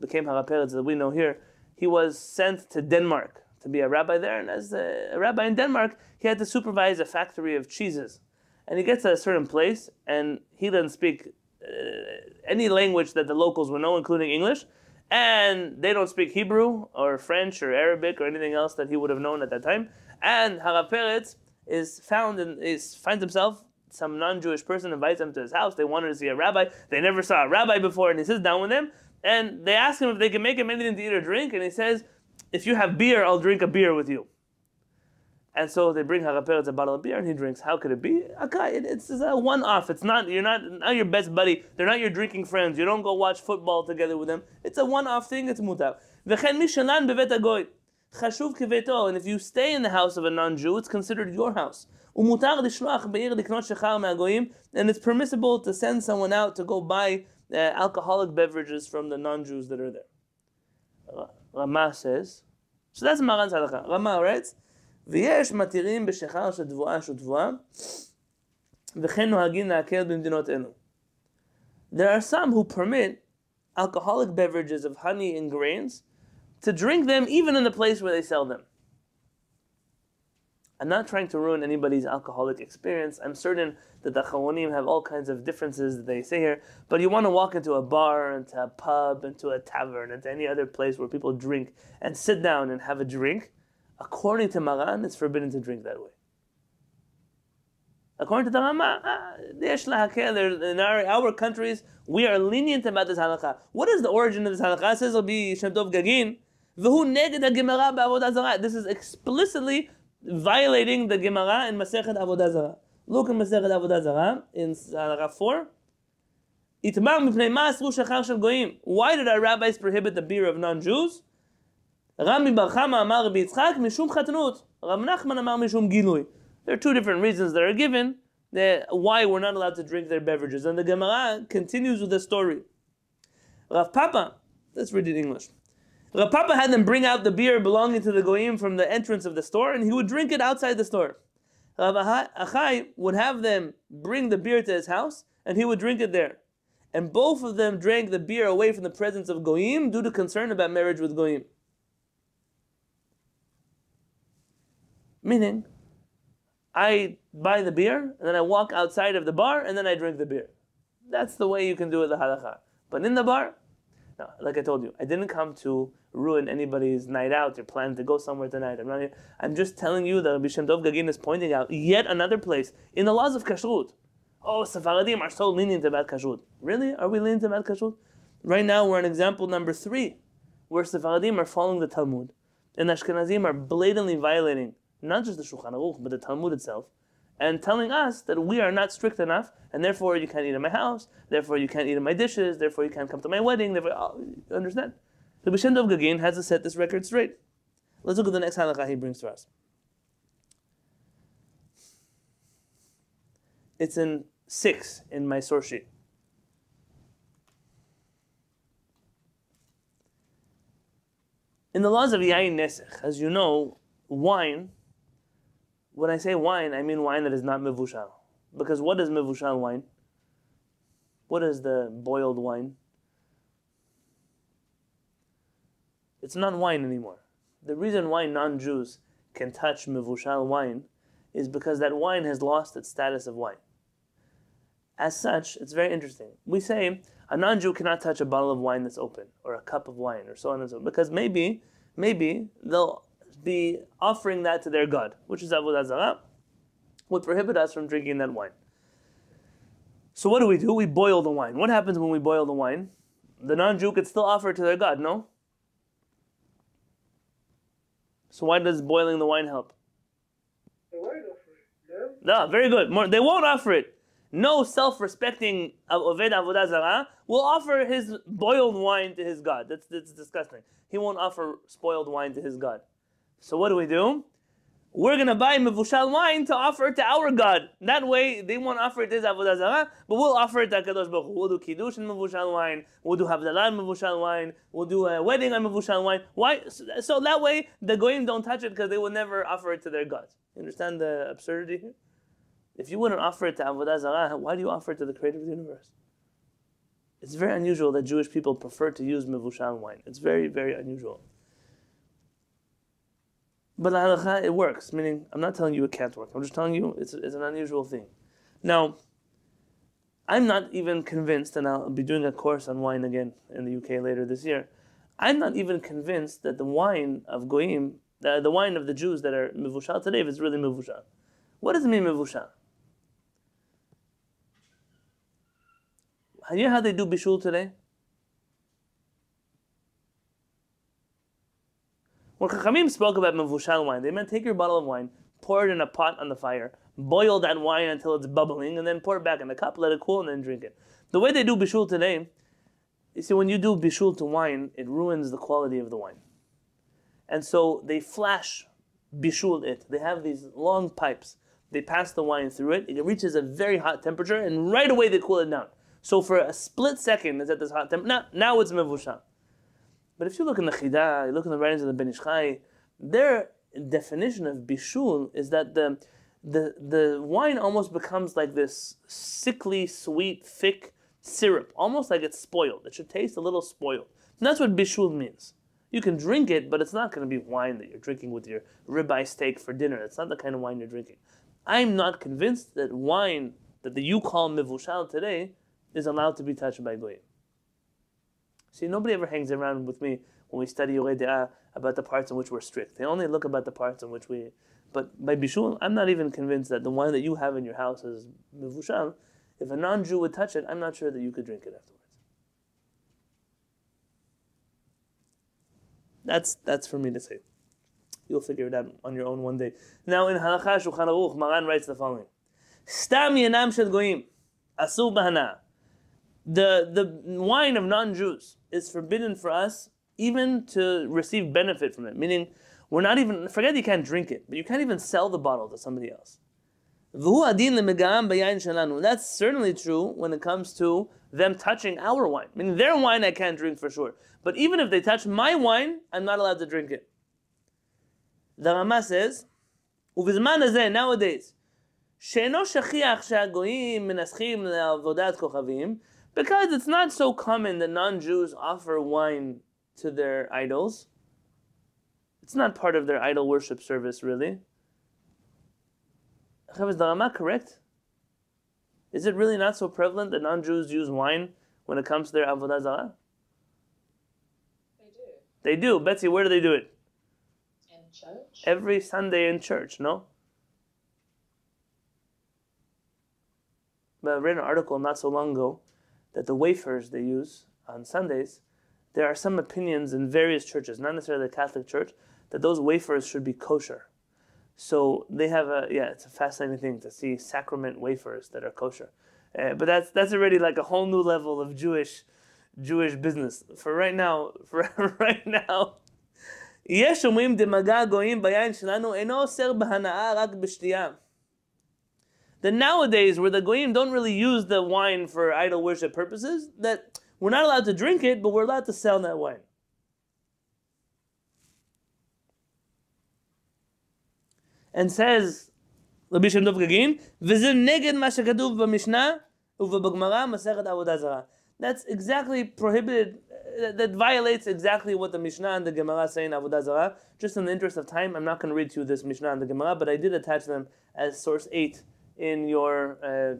[SPEAKER 1] became Hara Peretz that we know here, he was sent to Denmark to be a rabbi there. And as a, a rabbi in Denmark, he had to supervise a factory of cheeses. And he gets to a certain place, and he doesn't speak uh, any language that the locals would know, including English. And they don't speak Hebrew or French or Arabic or anything else that he would have known at that time. And Hara Peretz is found and is finds himself some non-Jewish person invites him to his house. They wanted to see a rabbi. They never saw a rabbi before, and he sits down with them. And they ask him if they can make him anything to eat or drink, and he says, "If you have beer, I'll drink a beer with you." And so they bring Haraperetz a bottle of beer and he drinks. How could it be? Okay, it, it's, it's, a one-off. It's not you're not not your best buddy. They're not your drinking friends. You don't go watch football together with them. It's a one-off thing. It's mutar. Bevet. Chashuv. And if you stay in the house of a non-Jew, it's considered your house. Umutar be'ir. And it's permissible to send someone out to go buy uh, alcoholic beverages from the non-Jews that are there. Rama says. So that's Maran's halakha. Rama writes. ויש מתירים בשחר של תבואה שותבואה, וכן נוהגים להקל במדינות אלו. There are some who permit alcoholic beverages of honey and grains to drink them even in the place where they sell them. I'm not trying to ruin anybody's alcoholic experience. I'm certain that the Chawonim have all kinds of differences that they say here, but you want to walk into a bar, into a pub, into a tavern, into any other place where people drink and sit down and have a drink. According to Maran, it's forbidden to drink that way. According to the Rama, ah, in our, countries, we are lenient about this halakha. What is the origin of this halakha? It says Rabbi Shem Tov Gagin, This is explicitly violating the Gemara in Masechet Avodah Zarah. Look in Masechet Avodah Zarah in Halacha 4. Itmar mipnei ma asru shachar shel. Why did our rabbis prohibit the beer of non-Jews? Rami Bar Chama amar Rabbi Yitzchak mishum chatnut. Rav Nachman amar mishum gilui. There are two different reasons that are given that why we're not allowed to drink their beverages. And the Gemara continues with the story. Rav Papa, let's read it in English. Rav Papa had them bring out the beer belonging to the goyim from the entrance of the store, and he would drink it outside the store. Rav Achai would have them bring the beer to his house, and he would drink it there. And both of them drank the beer away from the presence of goyim due to concern about marriage with goyim. Meaning, I buy the beer, and then I walk outside of the bar, and then I drink the beer. That's the way you can do it the halacha. But in the bar, no, like I told you, I didn't come to ruin anybody's night out or plan to go somewhere tonight. I'm not here. I'm just telling you that Rabbi Shem Tov Gagin is pointing out yet another place in the laws of kashrut. Oh, Sephardim are so lenient about kashrut. Really? Are we lenient about kashrut? Right now, we're on example number three, where Sephardim are following the Talmud, and Ashkenazim are blatantly violating not just the Shulchan Aruch, but the Talmud itself, and telling us that we are not strict enough, and therefore you can't eat in my house, therefore you can't eat in my dishes, therefore you can't come to my wedding, therefore, oh, understand? The Bishen Dov Gagin has to set this record straight. Let's look at the next halakha he brings to us. It's in six in my source sheet. In the laws of Yain Nesech, as you know, wine, when I say wine, I mean wine that is not mevushal. Because what is mevushal wine? What is the boiled wine? It's not wine anymore. The reason why non-Jews can touch mevushal wine is because that wine has lost its status of wine. As such, it's very interesting. We say a non-Jew cannot touch a bottle of wine that's open, or a cup of wine, or so on and so on, because maybe, maybe they'll be offering that to their god, which is avodah zarah, would prohibit us from drinking that wine. So what do we do? We boil the wine. What happens when we boil the wine? The non-Jew could still offer it to their god, no? So why does boiling the wine help?
[SPEAKER 2] They won't offer it, no?
[SPEAKER 1] No, very good. More, they won't offer it. No self-respecting Oved Avodah Zarah will offer his boiled wine to his God. That's, that's disgusting. He won't offer spoiled wine to his God. So what do we do? We're gonna buy mevushal wine to offer it to our God. That way, they won't offer it to his avodah zarah, but we'll offer it to Hakadosh Baruch. We'll do kiddush in mevushal wine. We'll do havdalah in mevushal wine. We'll do a wedding on mevushal wine. Why? So that way, the goyim don't touch it because they will never offer it to their God. You understand the absurdity here? If you wouldn't offer it to avodah zarah, why do you offer it to the Creator of the universe? It's very unusual that Jewish people prefer to use mevushal wine. It's very, very unusual. But halacha, it works. Meaning, I'm not telling you it can't work. I'm just telling you it's, it's an unusual thing. Now, I'm not even convinced, and I'll be doing a course on wine again in the UK later this year. I'm not even convinced that the wine of goyim, the, wine of the Jews that are mivushal today, is really mivushal. What does it mean mivushal? You know how they do bishul today? When Chachamim spoke about mevushal wine, they meant take your bottle of wine, pour it in a pot on the fire, boil that wine until it's bubbling, and then pour it back in the cup, let it cool, and then drink it. The way they do bishul today, you see, when you do bishul to wine, it ruins the quality of the wine. And so they flash bishul it. They have these long pipes. They pass the wine through it. It reaches a very hot temperature, and right away they cool it down. So for a split second, it's at this hot temperature. Now, now it's mevushal. But if you look in the Chidah, you look in the writings of the Ben Ish Chai, their definition of bishul is that the, the, the wine almost becomes like this sickly, sweet, thick syrup, almost like it's spoiled. It should taste a little spoiled. And that's what bishul means. You can drink it, but it's not going to be wine that you're drinking with your ribeye steak for dinner. It's not the kind of wine you're drinking. I'm not convinced that wine that the you call mivushal today is allowed to be touched by goyim. See, nobody ever hangs around with me when we study Yoreh De'ah about the parts in which we're strict. They only look about the parts in which we. But by Bishul, I'm not even convinced that the wine that you have in your house is Mivushal. If a non Jew would touch it, I'm not sure that you could drink it afterwards. That's, that's for me to say. You'll figure it out on your own one day. Now in Halacha Shulchan Aruch, Maran writes the following. Stam yanam shel goyim. Asur bahana. The, the wine of non-Jews is forbidden for us even to receive benefit from it. Meaning, we're not even, forget you can't drink it, but you can't even sell the bottle to somebody else. V'hu adin lemegam b'yayin shelanu. That's certainly true when it comes to them touching our wine. I mean, their wine I can't drink for sure. But even if they touch my wine, I'm not allowed to drink it. The Rama says, ובזמן הזה, nowadays, שאינו שכיח שהגויים מנסחים לעבודת כוכבים, because it's not so common that non-Jews offer wine to their idols. It's not part of their idol worship service, really. Is the Rama correct? Is it really not so prevalent that non-Jews use wine when it comes to their avodah zarah?
[SPEAKER 5] They do.
[SPEAKER 1] They do. Betsy, where do they do it?
[SPEAKER 5] In church?
[SPEAKER 1] Every Sunday in church, no? But I read an article not so long ago that the wafers they use on Sundays, there are some opinions in various churches, not necessarily the Catholic Church, that those wafers should be kosher. So they have a yeah, it's a fascinating thing to see sacrament wafers that are kosher. Uh, but that's that's already like a whole new level of Jewish Jewish business. For right now, (laughs) for right now, יש אומרים דמגע הגויים ביין שלנו אינו אוסר בהנאה רק בשתייה. that nowadays, where the goyim don't really use the wine for idol worship purposes, that we're not allowed to drink it, but we're allowed to sell that wine. And says Rabbi Shem Tov Gagin, וזה נגד מה שכתוב במשנה ובגמרא מסכת That's exactly prohibited, that, that violates exactly what the Mishnah and the Gemara say in Avodah Zarah. Just in the interest of time, I'm not going to read to you this Mishnah and the Gemara, but I did attach them as source 8 in your uh,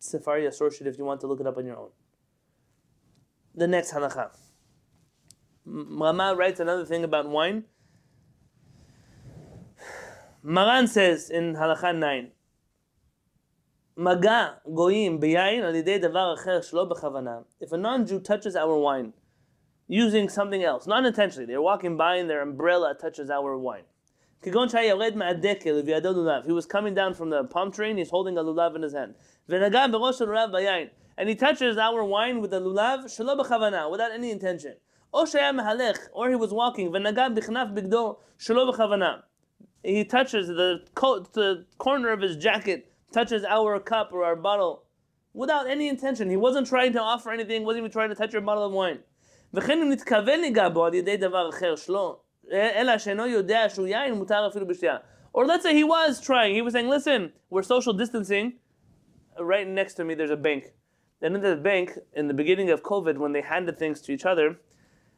[SPEAKER 1] Sefaria source sheet if you want to look it up on your own. The next halacha. Mama writes another thing about wine. Maran says in halacha 9, מגע גויים ביין על ידי דבר אחר If a non-Jew touches our wine using something else, not intentionally, they're walking by and their umbrella touches our wine. כגון שהיה יורד מהדקל ובידו לולב. He was coming down from the palm tree and he's holding a lulav in his hand. ונגע בראש הלולב ביין. And he touches our wine with the lulav שלא בכוונה, without any intention. או שהיה מהלך, or he was walking, ונגע בכנף בגדו שלא בכוונה. He touches the, coat, the corner of his jacket, touches our cup or our bottle without any intention. He wasn't trying to offer anything, wasn't even trying to touch your bottle of wine. וכן אם נתכוון ניגע בו על ידי דבר אחר שלא, אלא שאינו יודע שהוא יין, מותר אפילו בשתייה. Or let's say he was trying, he was saying, listen, we're social distancing. Right next to me there's a bank. And in the bank, in the beginning of COVID, when they handed things to each other,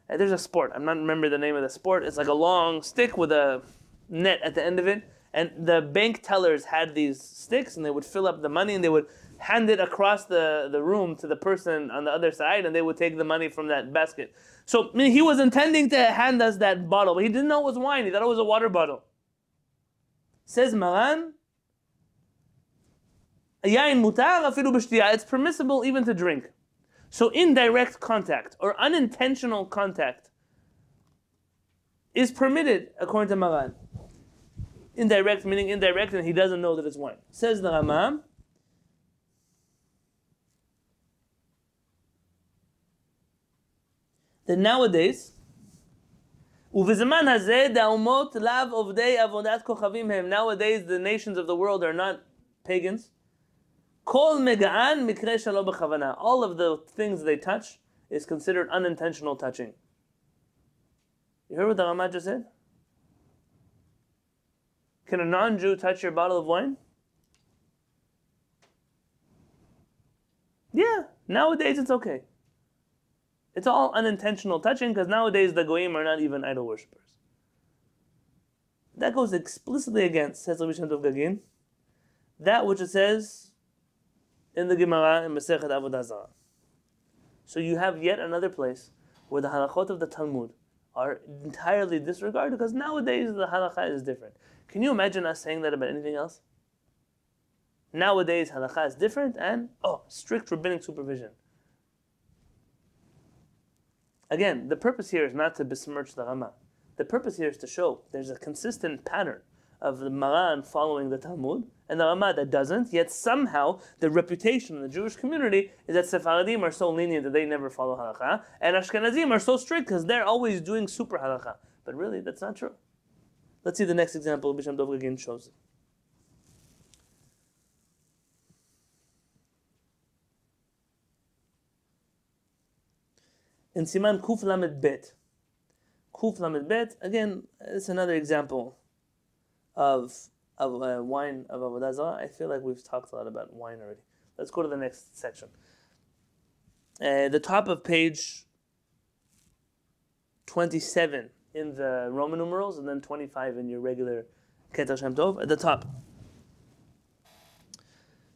[SPEAKER 1] uh, there's a sport. I'm not remember the name of the sport. It's like a long stick with a net at the end of it. And the bank tellers had these sticks and they would fill up the money and they would hand it across the, the room to the person on the other side and they would take the money from that basket. So I mean, he was intending to hand us that bottle, but he didn't know it was wine. He thought it was a water bottle. Says Maran. It's permissible even to drink. So indirect contact or unintentional contact is permitted according to Maran. Indirect meaning indirect, and he doesn't know that it's wine. Says the Rama. that nowadays, Nowadays the nations of the world are not pagans. All of the things they touch is considered unintentional touching. You heard what the Rama just said? Can a non-Jew touch your bottle of wine? Yeah, nowadays it's okay. It's all unintentional touching because nowadays the goyim are not even idol worshippers. That goes explicitly against, says Rabbi Shem Gagin, that which it says in the Gemara in Masechet Avodah Zarah. So you have yet another place where the halachot of the Talmud are entirely disregarded because nowadays the halacha is different. Can you imagine us saying that about anything else? Nowadays halacha is different and oh, strict rabbinic supervision. Again, the purpose here is not to besmirch the Rama. The purpose here is to show there's a consistent pattern of the Maran following the Talmud, and the Rama that doesn't. Yet somehow the reputation in the Jewish community is that Sephardim are so lenient that they never follow halacha, and Ashkenazim are so strict because they're always doing super halacha. But really, that's not true. Let's see the next example. Bisham Dov again shows In Siman Kuf Lamed Bet. Kuf Lamed Bet, again, it's another example of of uh, wine of Avodah Zarah. I feel like we've talked a lot about wine already. Let's go to the next section. Uh, the top of page 27 in the Roman numerals, and then 25 in your regular Keter Shem Tov at the top.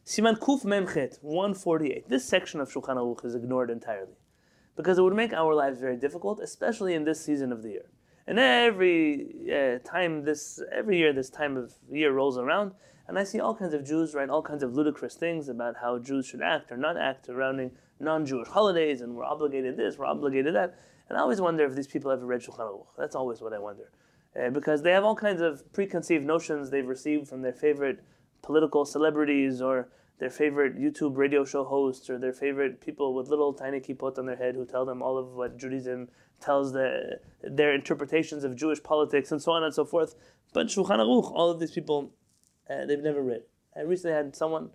[SPEAKER 1] Siman Kuf Memchet 148. This section of Shulchan Aruch is ignored entirely because it would make our lives very difficult, especially in this season of the year. And every uh, time this, every year this time of year rolls around, and I see all kinds of Jews write all kinds of ludicrous things about how Jews should act or not act surrounding non-Jewish holidays, and we're obligated this, we're obligated that. And I always wonder if these people ever read Shulchan Aruch. That's always what I wonder, uh, because they have all kinds of preconceived notions they've received from their favorite political celebrities or their favorite YouTube radio show hosts or their favorite people with little tiny kippot on their head who tell them all of what Judaism tells the, their interpretations of Jewish politics and so on and so forth. But Shulchan Aruch, all of these people, uh, they've never read. I recently had someone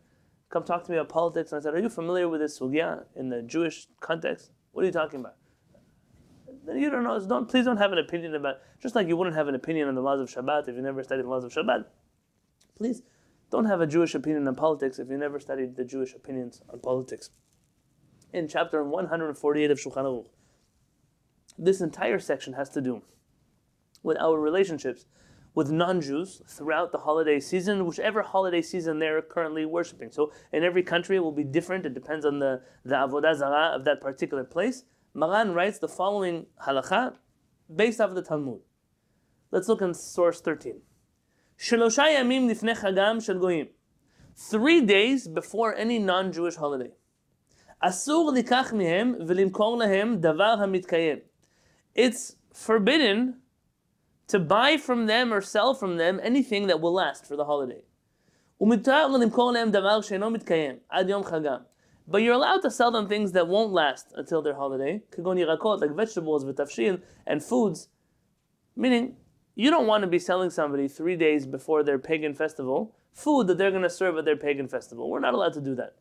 [SPEAKER 1] come talk to me about politics, and I said, "Are you familiar with this sugya in the Jewish context? What are you talking about?" You don't know. Don't please don't have an opinion about. Just like you wouldn't have an opinion on the laws of Shabbat if you never studied the laws of Shabbat. Please don't have a Jewish opinion on politics if you never studied the Jewish opinions on politics. In chapter 148 of Shulchan Aruch, this entire section has to do with our relationships with non-Jews throughout the holiday season, whichever holiday season they're currently worshiping. So in every country it will be different. It depends on the, the avodah zarah of that particular place. Maran writes the following halacha based off the Talmud. Let's look in source 13. Shelosha yamim lifnei chagam shel goyim. Three days before any non-Jewish holiday. Asur likach mihem v'limkor lahem davar hamitkayem. It's forbidden to buy from them or sell from them anything that will last for the holiday. But you're allowed to sell them things that won't last until their holiday, like vegetables, v'tafshin, and foods. Meaning, you don't want to be selling somebody three days before their pagan festival food that they're going to serve at their pagan festival. We're not allowed to do that.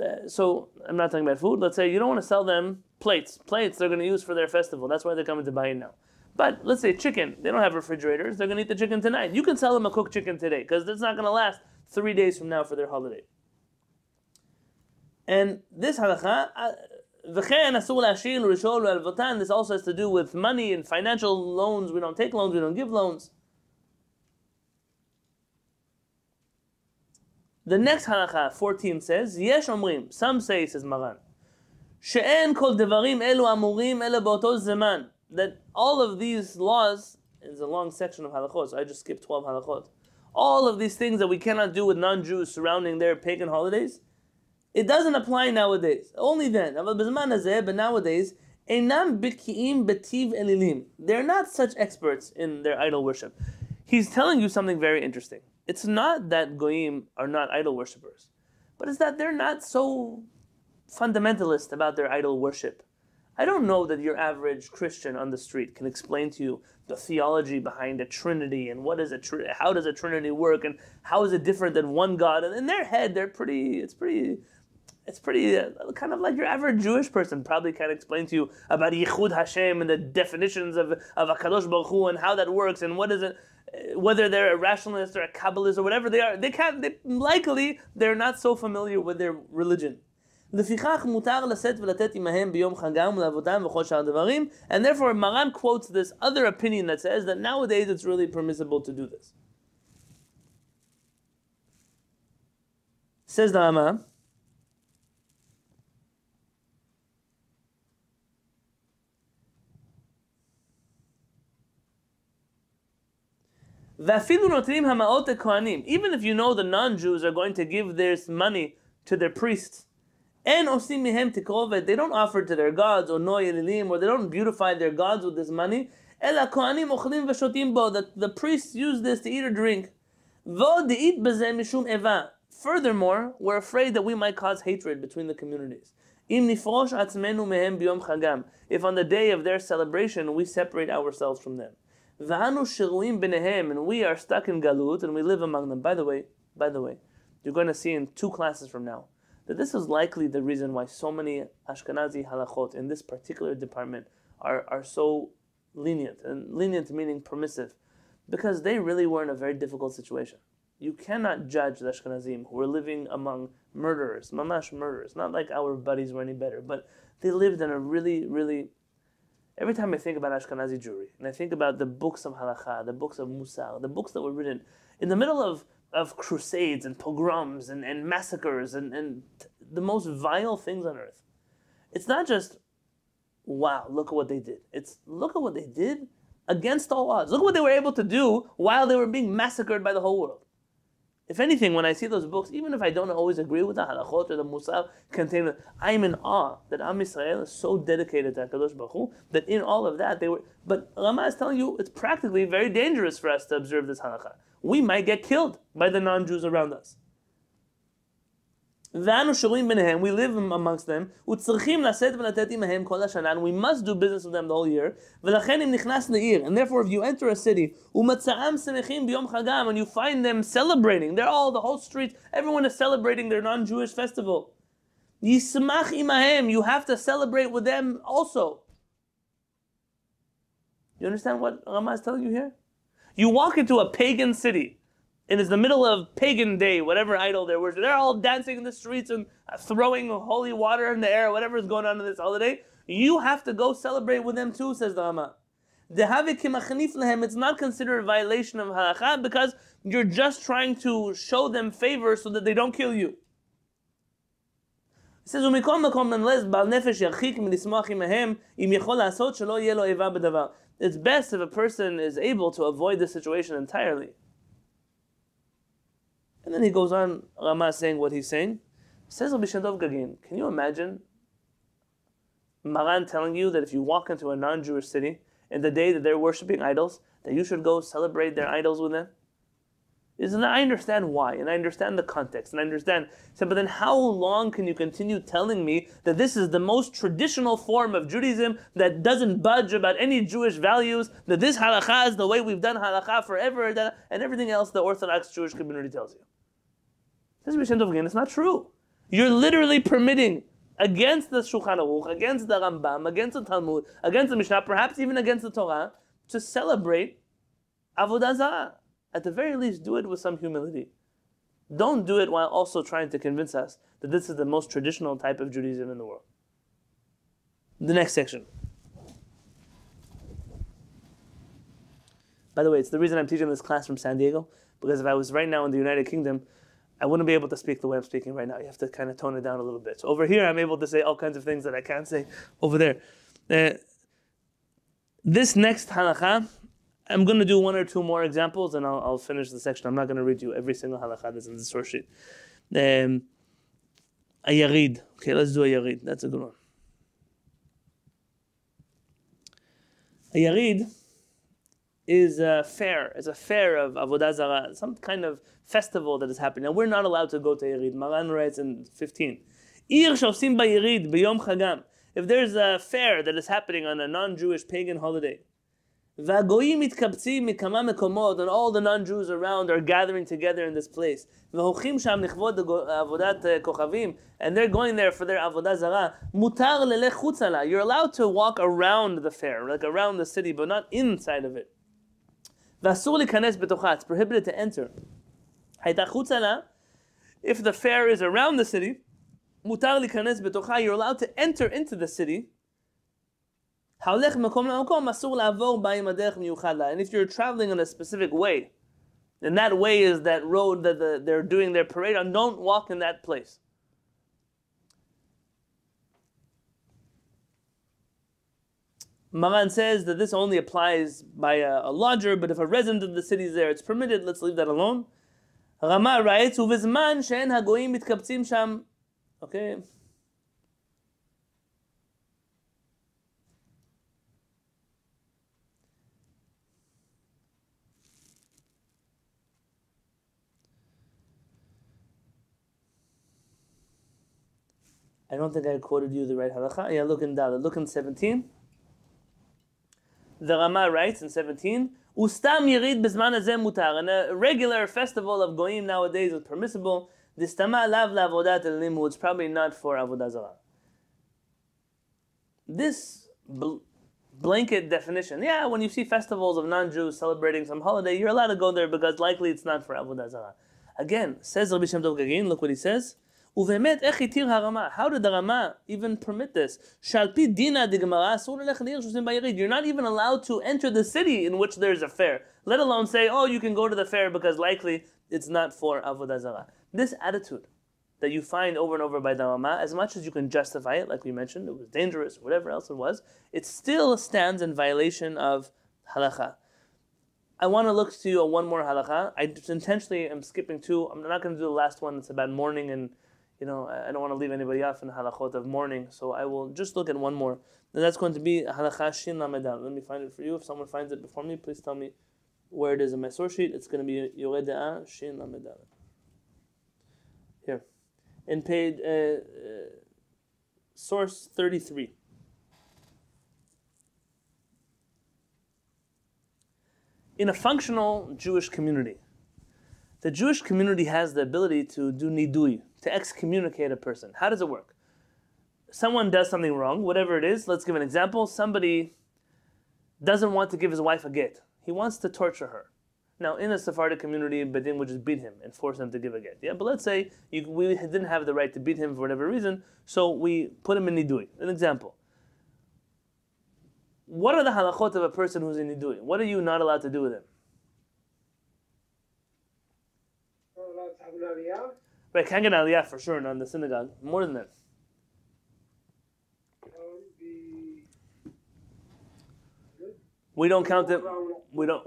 [SPEAKER 1] Uh, so I'm not talking about food. Let's say you don't want to sell them plates. Plates they're going to use for their festival. That's why they're coming to buy it now. But let's say chicken. They don't have refrigerators. They're going to eat the chicken tonight. You can sell them a cooked chicken today because it's not going to last three days from now for their holiday. And this halacha, this also has to do with money and financial loans. We don't take loans, we don't give loans. The next halacha, 14, says, Yesh omrim, some say, says Maran, she'en kol devarim elu amurim zeman, that all of these laws, is a long section of halachot, so I just skipped 12 halachot. All of these things that we cannot do with non-Jews surrounding their pagan holidays, it doesn't apply nowadays. Only then. But nowadays, they're not such experts in their idol worship. He's telling you something very interesting. It's not that goyim are not idol worshippers, but it's that they're not so fundamentalist about their idol worship. I don't know that your average Christian on the street can explain to you the theology behind a Trinity and what is a tr- how does a Trinity work and how is it different than one God. And in their head, they're pretty. It's pretty it's pretty uh, kind of like your average Jewish person probably can explain to you about Yichud Hashem and the definitions of of Hakadosh Baruch Hu and how that works and what is it, uh, whether they're a rationalist or a Kabbalist or whatever they are. They can't. They, likely they're not so familiar with their religion. לפיכך מותר לשאת ולתת עמהם ביום חגם ולעבודם וכל שאר הדברים, and therefore Maran quotes this other opinion that says that nowadays it's really permissible to do this. Says the Rama, Even if you know the non-Jews are going to give their money to their priests, and osim mihem they don't offer to their gods or or they don't beautify their gods with this money. Ela kohanim ochlim that the priests use this to eat or drink. Furthermore, we're afraid that we might cause hatred between the communities. If on the day of their celebration we separate ourselves from them. V'anu shiruim b'nehem, and we are stuck in galut, and we live among them. By the way, by the way, you're going to see in two classes from now that this is likely the reason why so many Ashkenazi halachot in this particular department are, are so lenient, and lenient meaning permissive, because they really were in a very difficult situation. You cannot judge the Ashkenazim who were living among murderers, mamash murderers. Not like our buddies were any better, but they lived in a really, really Every time I think about Ashkenazi Jewry, and I think about the books of halacha, the books of Musar, the books that were written in the middle of, of crusades and pogroms and, and massacres and, and the most vile things on earth, it's not just, wow, look at what they did. It's look at what they did against all odds. Look at what they were able to do while they were being massacred by the whole world. If anything, when I see those books, even if I don't always agree with the halachot or the musar contained, I'm in awe that Am Yisrael is so dedicated to Hakadosh Baruch Hu, that in all of that they were. But Rama is telling you it's practically very dangerous for us to observe this halacha. We might get killed by the non-Jews around us ואנו שרויים ביניהם, we live amongst them, וצריכים לשאת ולתת עמהם כל השנה, and we must do business with them the whole year, ולכן אם נכנס לעיר, and therefore if you enter a city, ומצאם שמחים ביום חגם, and you find them celebrating, they're all, the whole street, everyone is celebrating their non-Jewish festival. ישמח עמהם, you have to celebrate with them also. You understand what Rama is telling you here? You walk into a pagan city, and it's the middle of pagan day, whatever idol they're worshiping. They're all dancing in the streets and throwing holy water in the air, whatever is going on in this holiday. You have to go celebrate with them too, says the Rama. It's not considered a violation of halacha because you're just trying to show them favor so that they don't kill you. It says, It's best if a person is able to avoid the situation entirely. And then he goes on, Rama saying what he's saying. Says Rabbi Shadov Gagin, can you imagine Maran telling you that if you walk into a non-Jewish city in the day that they're worshiping idols, that you should go celebrate their idols with them? Isn't I understand why, and I understand the context, and I understand. But then how long can you continue telling me that this is the most traditional form of Judaism that doesn't budge about any Jewish values, that this halakha is the way we've done halakha forever, and everything else the Orthodox Jewish community tells you? This is again, it's not true. You're literally permitting against the Shulchan Aruch, against the Rambam, against the Talmud, against the Mishnah, perhaps even against the Torah, to celebrate Avodah Zarah. At the very least, do it with some humility. Don't do it while also trying to convince us that this is the most traditional type of Judaism in the world. The next section. By the way, it's the reason I'm teaching this class from San Diego, because if I was right now in the United Kingdom, I wouldn't be able to speak the way I'm speaking right now. You have to kind of tone it down a little bit. So over here, I'm able to say all kinds of things that I can't say over there. Uh, this next halakha, I'm going to do one or two more examples and I'll, I'll finish the section. I'm not going to read you every single halakha that's in the source sheet. Um, a yarid. Okay, let's do a yarid. That's a good one. A yarid is a fair. It's a fair of avodah zarah, some kind of festival that is happening. And we're not allowed to go to yarid. Maran writes in 15. Ir שעושים ביריד ביום חגם. If there's a fair that is happening on a non-Jewish pagan holiday, והגויים מתקבצים מכמה מקומות, and all the non-Jews around are gathering together in this place. והולכים שם לכבוד עבודת כוכבים, and they're going there for their עבודה זרה. מותר ללך חוצה לה. You're allowed to walk around the fair, like around the city, but not inside of it. It's prohibited to enter. If the fair is around the city, you're allowed to enter into the city. And if you're traveling in a specific way, and that way is that road that the, they're doing their parade on, don't walk in that place. Maran says that this only applies by a, a, lodger, but if a resident of the city is there, it's permitted. Let's leave that alone. Rama writes, "Uvizman she'en hagoyim mitkaptzim sham." Okay. I don't think I quoted you the right halacha. Yeah, look in Dalit. Look in 17. The Rama writes in 17, Ustam yirid bezman mutar. And a regular festival of goyim nowadays is permissible. Distama lav lavodat el It's probably not for avodah zarah. This bl- blanket definition, yeah, when you see festivals of non-Jews celebrating some holiday, you're allowed to go there because likely it's not for avodah zarah. Again, says Rabbi Shem Tov Gagin, look what he says. ובאמת, איך התיר הרמה? How did the Rama even permit this? שעל פי דינא דגמרא אסור ללכת לעיר שעושים ביריד. You're not even allowed to enter the city in which there's a fair. Let alone say, oh, you can go to the fair because likely it's not for Avodah Zarah. This attitude that you find over and over by the Rama, as much as you can justify it, like we mentioned, it was dangerous, whatever else it was, it still stands in violation of halacha. I want to look to you one more halacha. I intentionally am skipping two. I'm not going to do the last one. It's about mourning and you know, I don't want to leave anybody off in halachot of mourning, so I will just look at one more. And that's going to be halacha shin lamedal. Let me find it for you. If someone finds it before me, please tell me where it is in my source sheet. It's going to be Yoreh De'ah shin lamedal. Here, in page uh, uh, source thirty three. In a functional Jewish community, the Jewish community has the ability to do nidui, to excommunicate a person. How does it work? Someone does something wrong, whatever it is. Let's give an example. Somebody doesn't want to give his wife a get. He wants to torture her. Now, in a Sephardic community, Beit Din would just beat him and force him to give a get. Yeah, but let's say you, we didn't have the right to beat him for whatever reason, so we put him in nidui. An example. What are the halachot of a person who's in nidui? What are you not allowed to do with him? Right, can't get aliyah for sure, in the synagogue. More than that. We don't count it. We don't.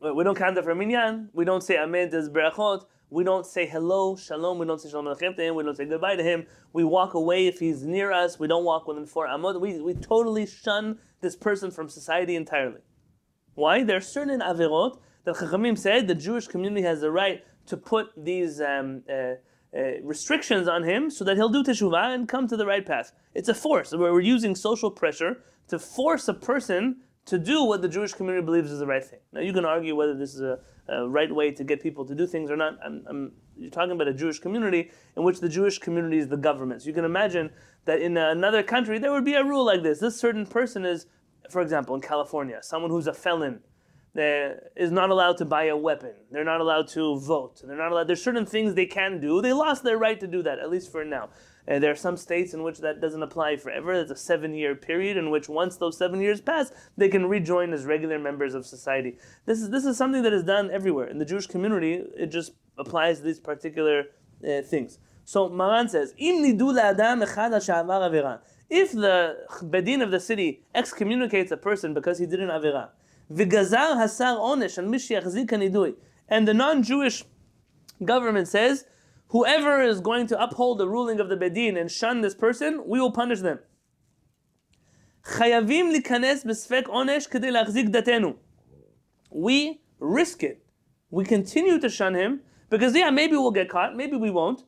[SPEAKER 1] We don't count it for minyan. We don't say amen his berachot. We don't say hello, shalom. We don't say shalom alechem to him. We don't say goodbye to him. We walk away if he's near us. We don't walk within four amot. We, we totally shun this person from society entirely. Why? There are certain averot that Chachamim said the Jewish community has the right to put these um, uh, uh, restrictions on him so that he'll do teshuvah and come to the right path. It's a force where we're using social pressure to force a person to do what the Jewish community believes is the right thing. Now you can argue whether this is a, a right way to get people to do things or not. I'm, I'm, you're talking about a Jewish community in which the Jewish community is the government. So you can imagine that in another country there would be a rule like this. This certain person is, for example, in California, someone who's a felon is not allowed to buy a weapon. They're not allowed to vote. They're not allowed. There's certain things they can do. They lost their right to do that, at least for now. Uh, there are some states in which that doesn't apply forever. There's a seven-year period in which once those seven years pass, they can rejoin as regular members of society. This is this is something that is done everywhere in the Jewish community. It just applies to these particular uh, things. So Maran says. If the beit din of the city excommunicates a person because he did an avera, V'gazar hasar onesh and mishiach And the non-Jewish government says, whoever is going to uphold the ruling of the beit din and shun this person, we will punish them. Chayavim likanes בספק onesh כדי lachzik datenu. We risk it. We continue to shun him because yeah, maybe we'll get caught, maybe we won't,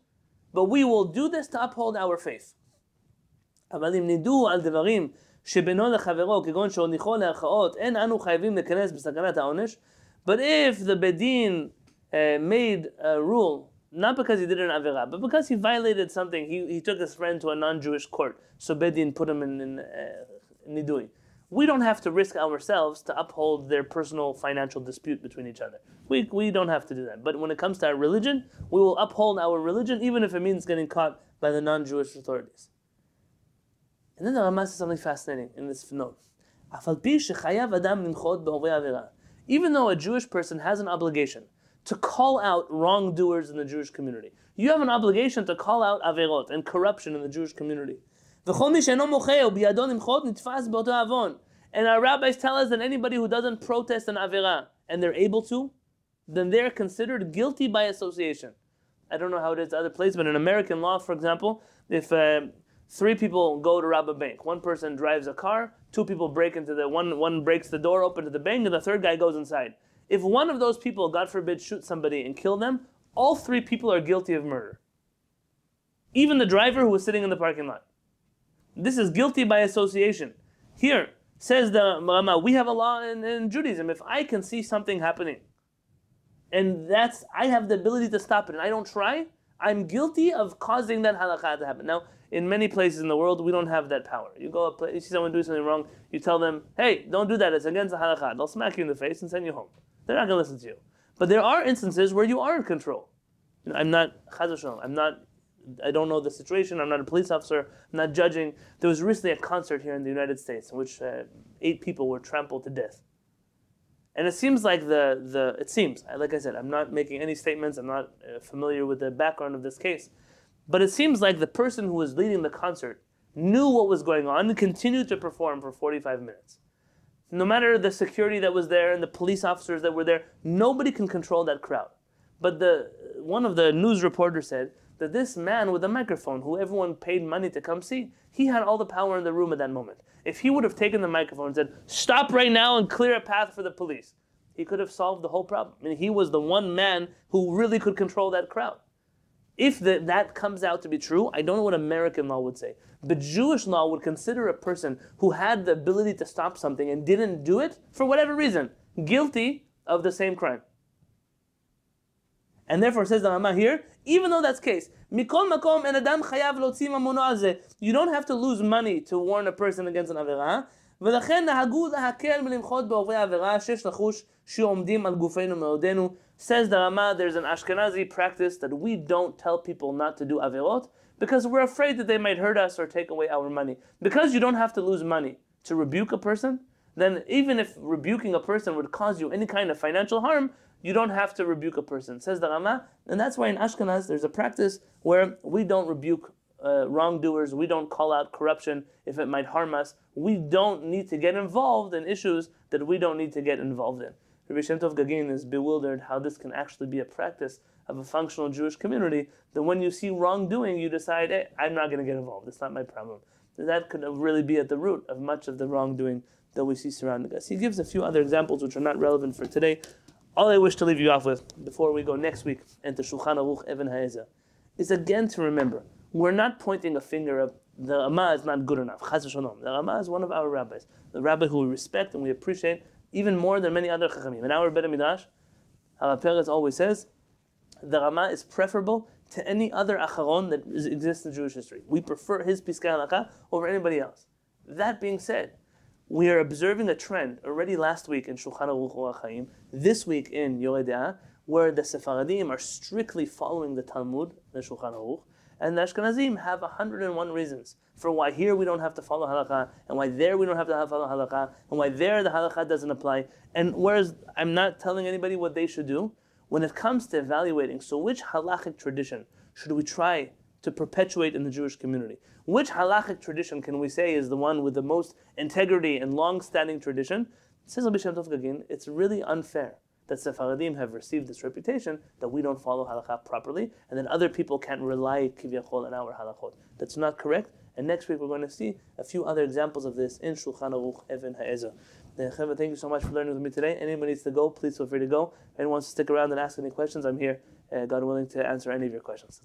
[SPEAKER 1] but we will do this to uphold our faith. אבל אם נדעו על שבינו לחברו, כגון שהוניחו להכרעות, אין אנו חייבים להיכנס בסכנת העונש. But if the Beit Din uh, made a rule, not because he did an Avera, but because he violated something, he, he took his friend to a non Jewish court, so Beit Din put him in, in uh, Nidui. We don't have to risk ourselves to uphold their personal financial dispute between each other. We, we don't have to do that. But when it comes to our religion, we will uphold our religion even if it means getting caught by the non Jewish authorities. And then the Rama says something fascinating in this note. Even though a Jewish person has an obligation to call out wrongdoers in the Jewish community, you have an obligation to call out averot and corruption in the Jewish community. And our rabbis tell us that anybody who doesn't protest an avera and they're able to, then they're considered guilty by association. I don't know how it is other places, but in American law, for example, if uh, three people go to rob a bank, one person drives a car, two people break into the one one breaks the door open to the bank, and the third guy goes inside. If one of those people, God forbid, shoot somebody and kill them, all three people are guilty of murder. Even the driver who was sitting in the parking lot. This is guilty by association. Here, says the Rama, we have a law in, in Judaism. If I can see something happening, and that's I have the ability to stop it, and I don't try, I'm guilty of causing that halakha to happen. Now, in many places in the world, we don't have that power. You go up, you see someone do something wrong, you tell them, "Hey, don't do that. It's against the halakha." They'll smack you in the face and send you home. They're not going to listen to you. But there are instances where you are in control. You know, I'm not I'm not. I don't know the situation. I'm not a police officer. I'm not judging. There was recently a concert here in the United States in which uh, eight people were trampled to death. And it seems like the, the it seems, like I said, I'm not making any statements, I'm not uh, familiar with the background of this case, but it seems like the person who was leading the concert knew what was going on and continued to perform for 45 minutes. No matter the security that was there and the police officers that were there, nobody can control that crowd. But the one of the news reporters said that this man with a microphone, who everyone paid money to come see, he had all the power in the room at that moment. If he would have taken the microphone and said, Stop right now and clear a path for the police, he could have solved the whole problem. I mean, he was the one man who really could control that crowd. If the, that comes out to be true, I don't know what American law would say. But Jewish law would consider a person who had the ability to stop something and didn't do it for whatever reason guilty of the same crime. And therefore, says the Rama here, even though that's case, mikol makom en adam chayav lotzi mamono You don't have to lose money to warn a person against an avera. ולכן נהגו להקל ולמחות בעוברי עבירה שיש לחוש שעומדים על גופנו מעודנו. Says the Rama, there's an Ashkenazi practice that we don't tell people not to do averot because we're afraid that they might hurt us or take away our money. Because you don't have to lose money to rebuke a person, then even if rebuking a person would cause you any kind of financial harm, you don't have to rebuke a person, says the Rama. And that's why in Ashkenaz there's a practice where we don't rebuke uh, wrongdoers, we don't call out corruption if it might harm us. We don't need to get involved in issues that we don't need to get involved in. Rabbi Shem Tov Gagin is bewildered how this can actually be a practice of a functional Jewish community. That when you see wrongdoing, you decide, hey, I'm not going to get involved. It's not my problem. That could really be at the root of much of the wrongdoing that we see surrounding us. He gives a few other examples which are not relevant for today. All I wish to leave you off with before we go next week into Shulchan Aruch Even HaEzer is again to remember we're not pointing a finger of the Rama is not good enough. Chaz v'shalom. The Rama is one of our rabbis, the rabbi who we respect and we appreciate even more than many other chachamim. In our Bet Midrash, Harav Peretz always says the Rama is preferable to any other acharon that exists in Jewish history. We prefer his Piskei Halakha over anybody else. That being said, we are observing a trend already last week in Shulchan Aruch Chaim, this week in Yoreh De'ah, where the Sephardim are strictly following the Talmud, the Shulchan Aruch, and the Ashkenazim have 101 reasons for why here we don't have to follow halakha, and why there we don't have to follow halakha, and why there the halakha doesn't apply. And whereas I'm not telling anybody what they should do, when it comes to evaluating, so which halachic tradition should we try to perpetuate in the Jewish community? Which halachic tradition can we say is the one with the most integrity and long-standing tradition? Says Rabbi Shem Tov Gagin, it's really unfair that Sephardim have received this reputation that we don't follow halacha properly, and that other people can't rely kivyachol on our halachot. That's not correct. And next week we're going to see a few other examples of this in Shulchan Aruch Even HaEzer. Thank you so much for learning with me today. Anyone needs to go, please feel free to go. Anyone wants to stick around and ask any questions, I'm here, uh, God willing, to answer any of your questions.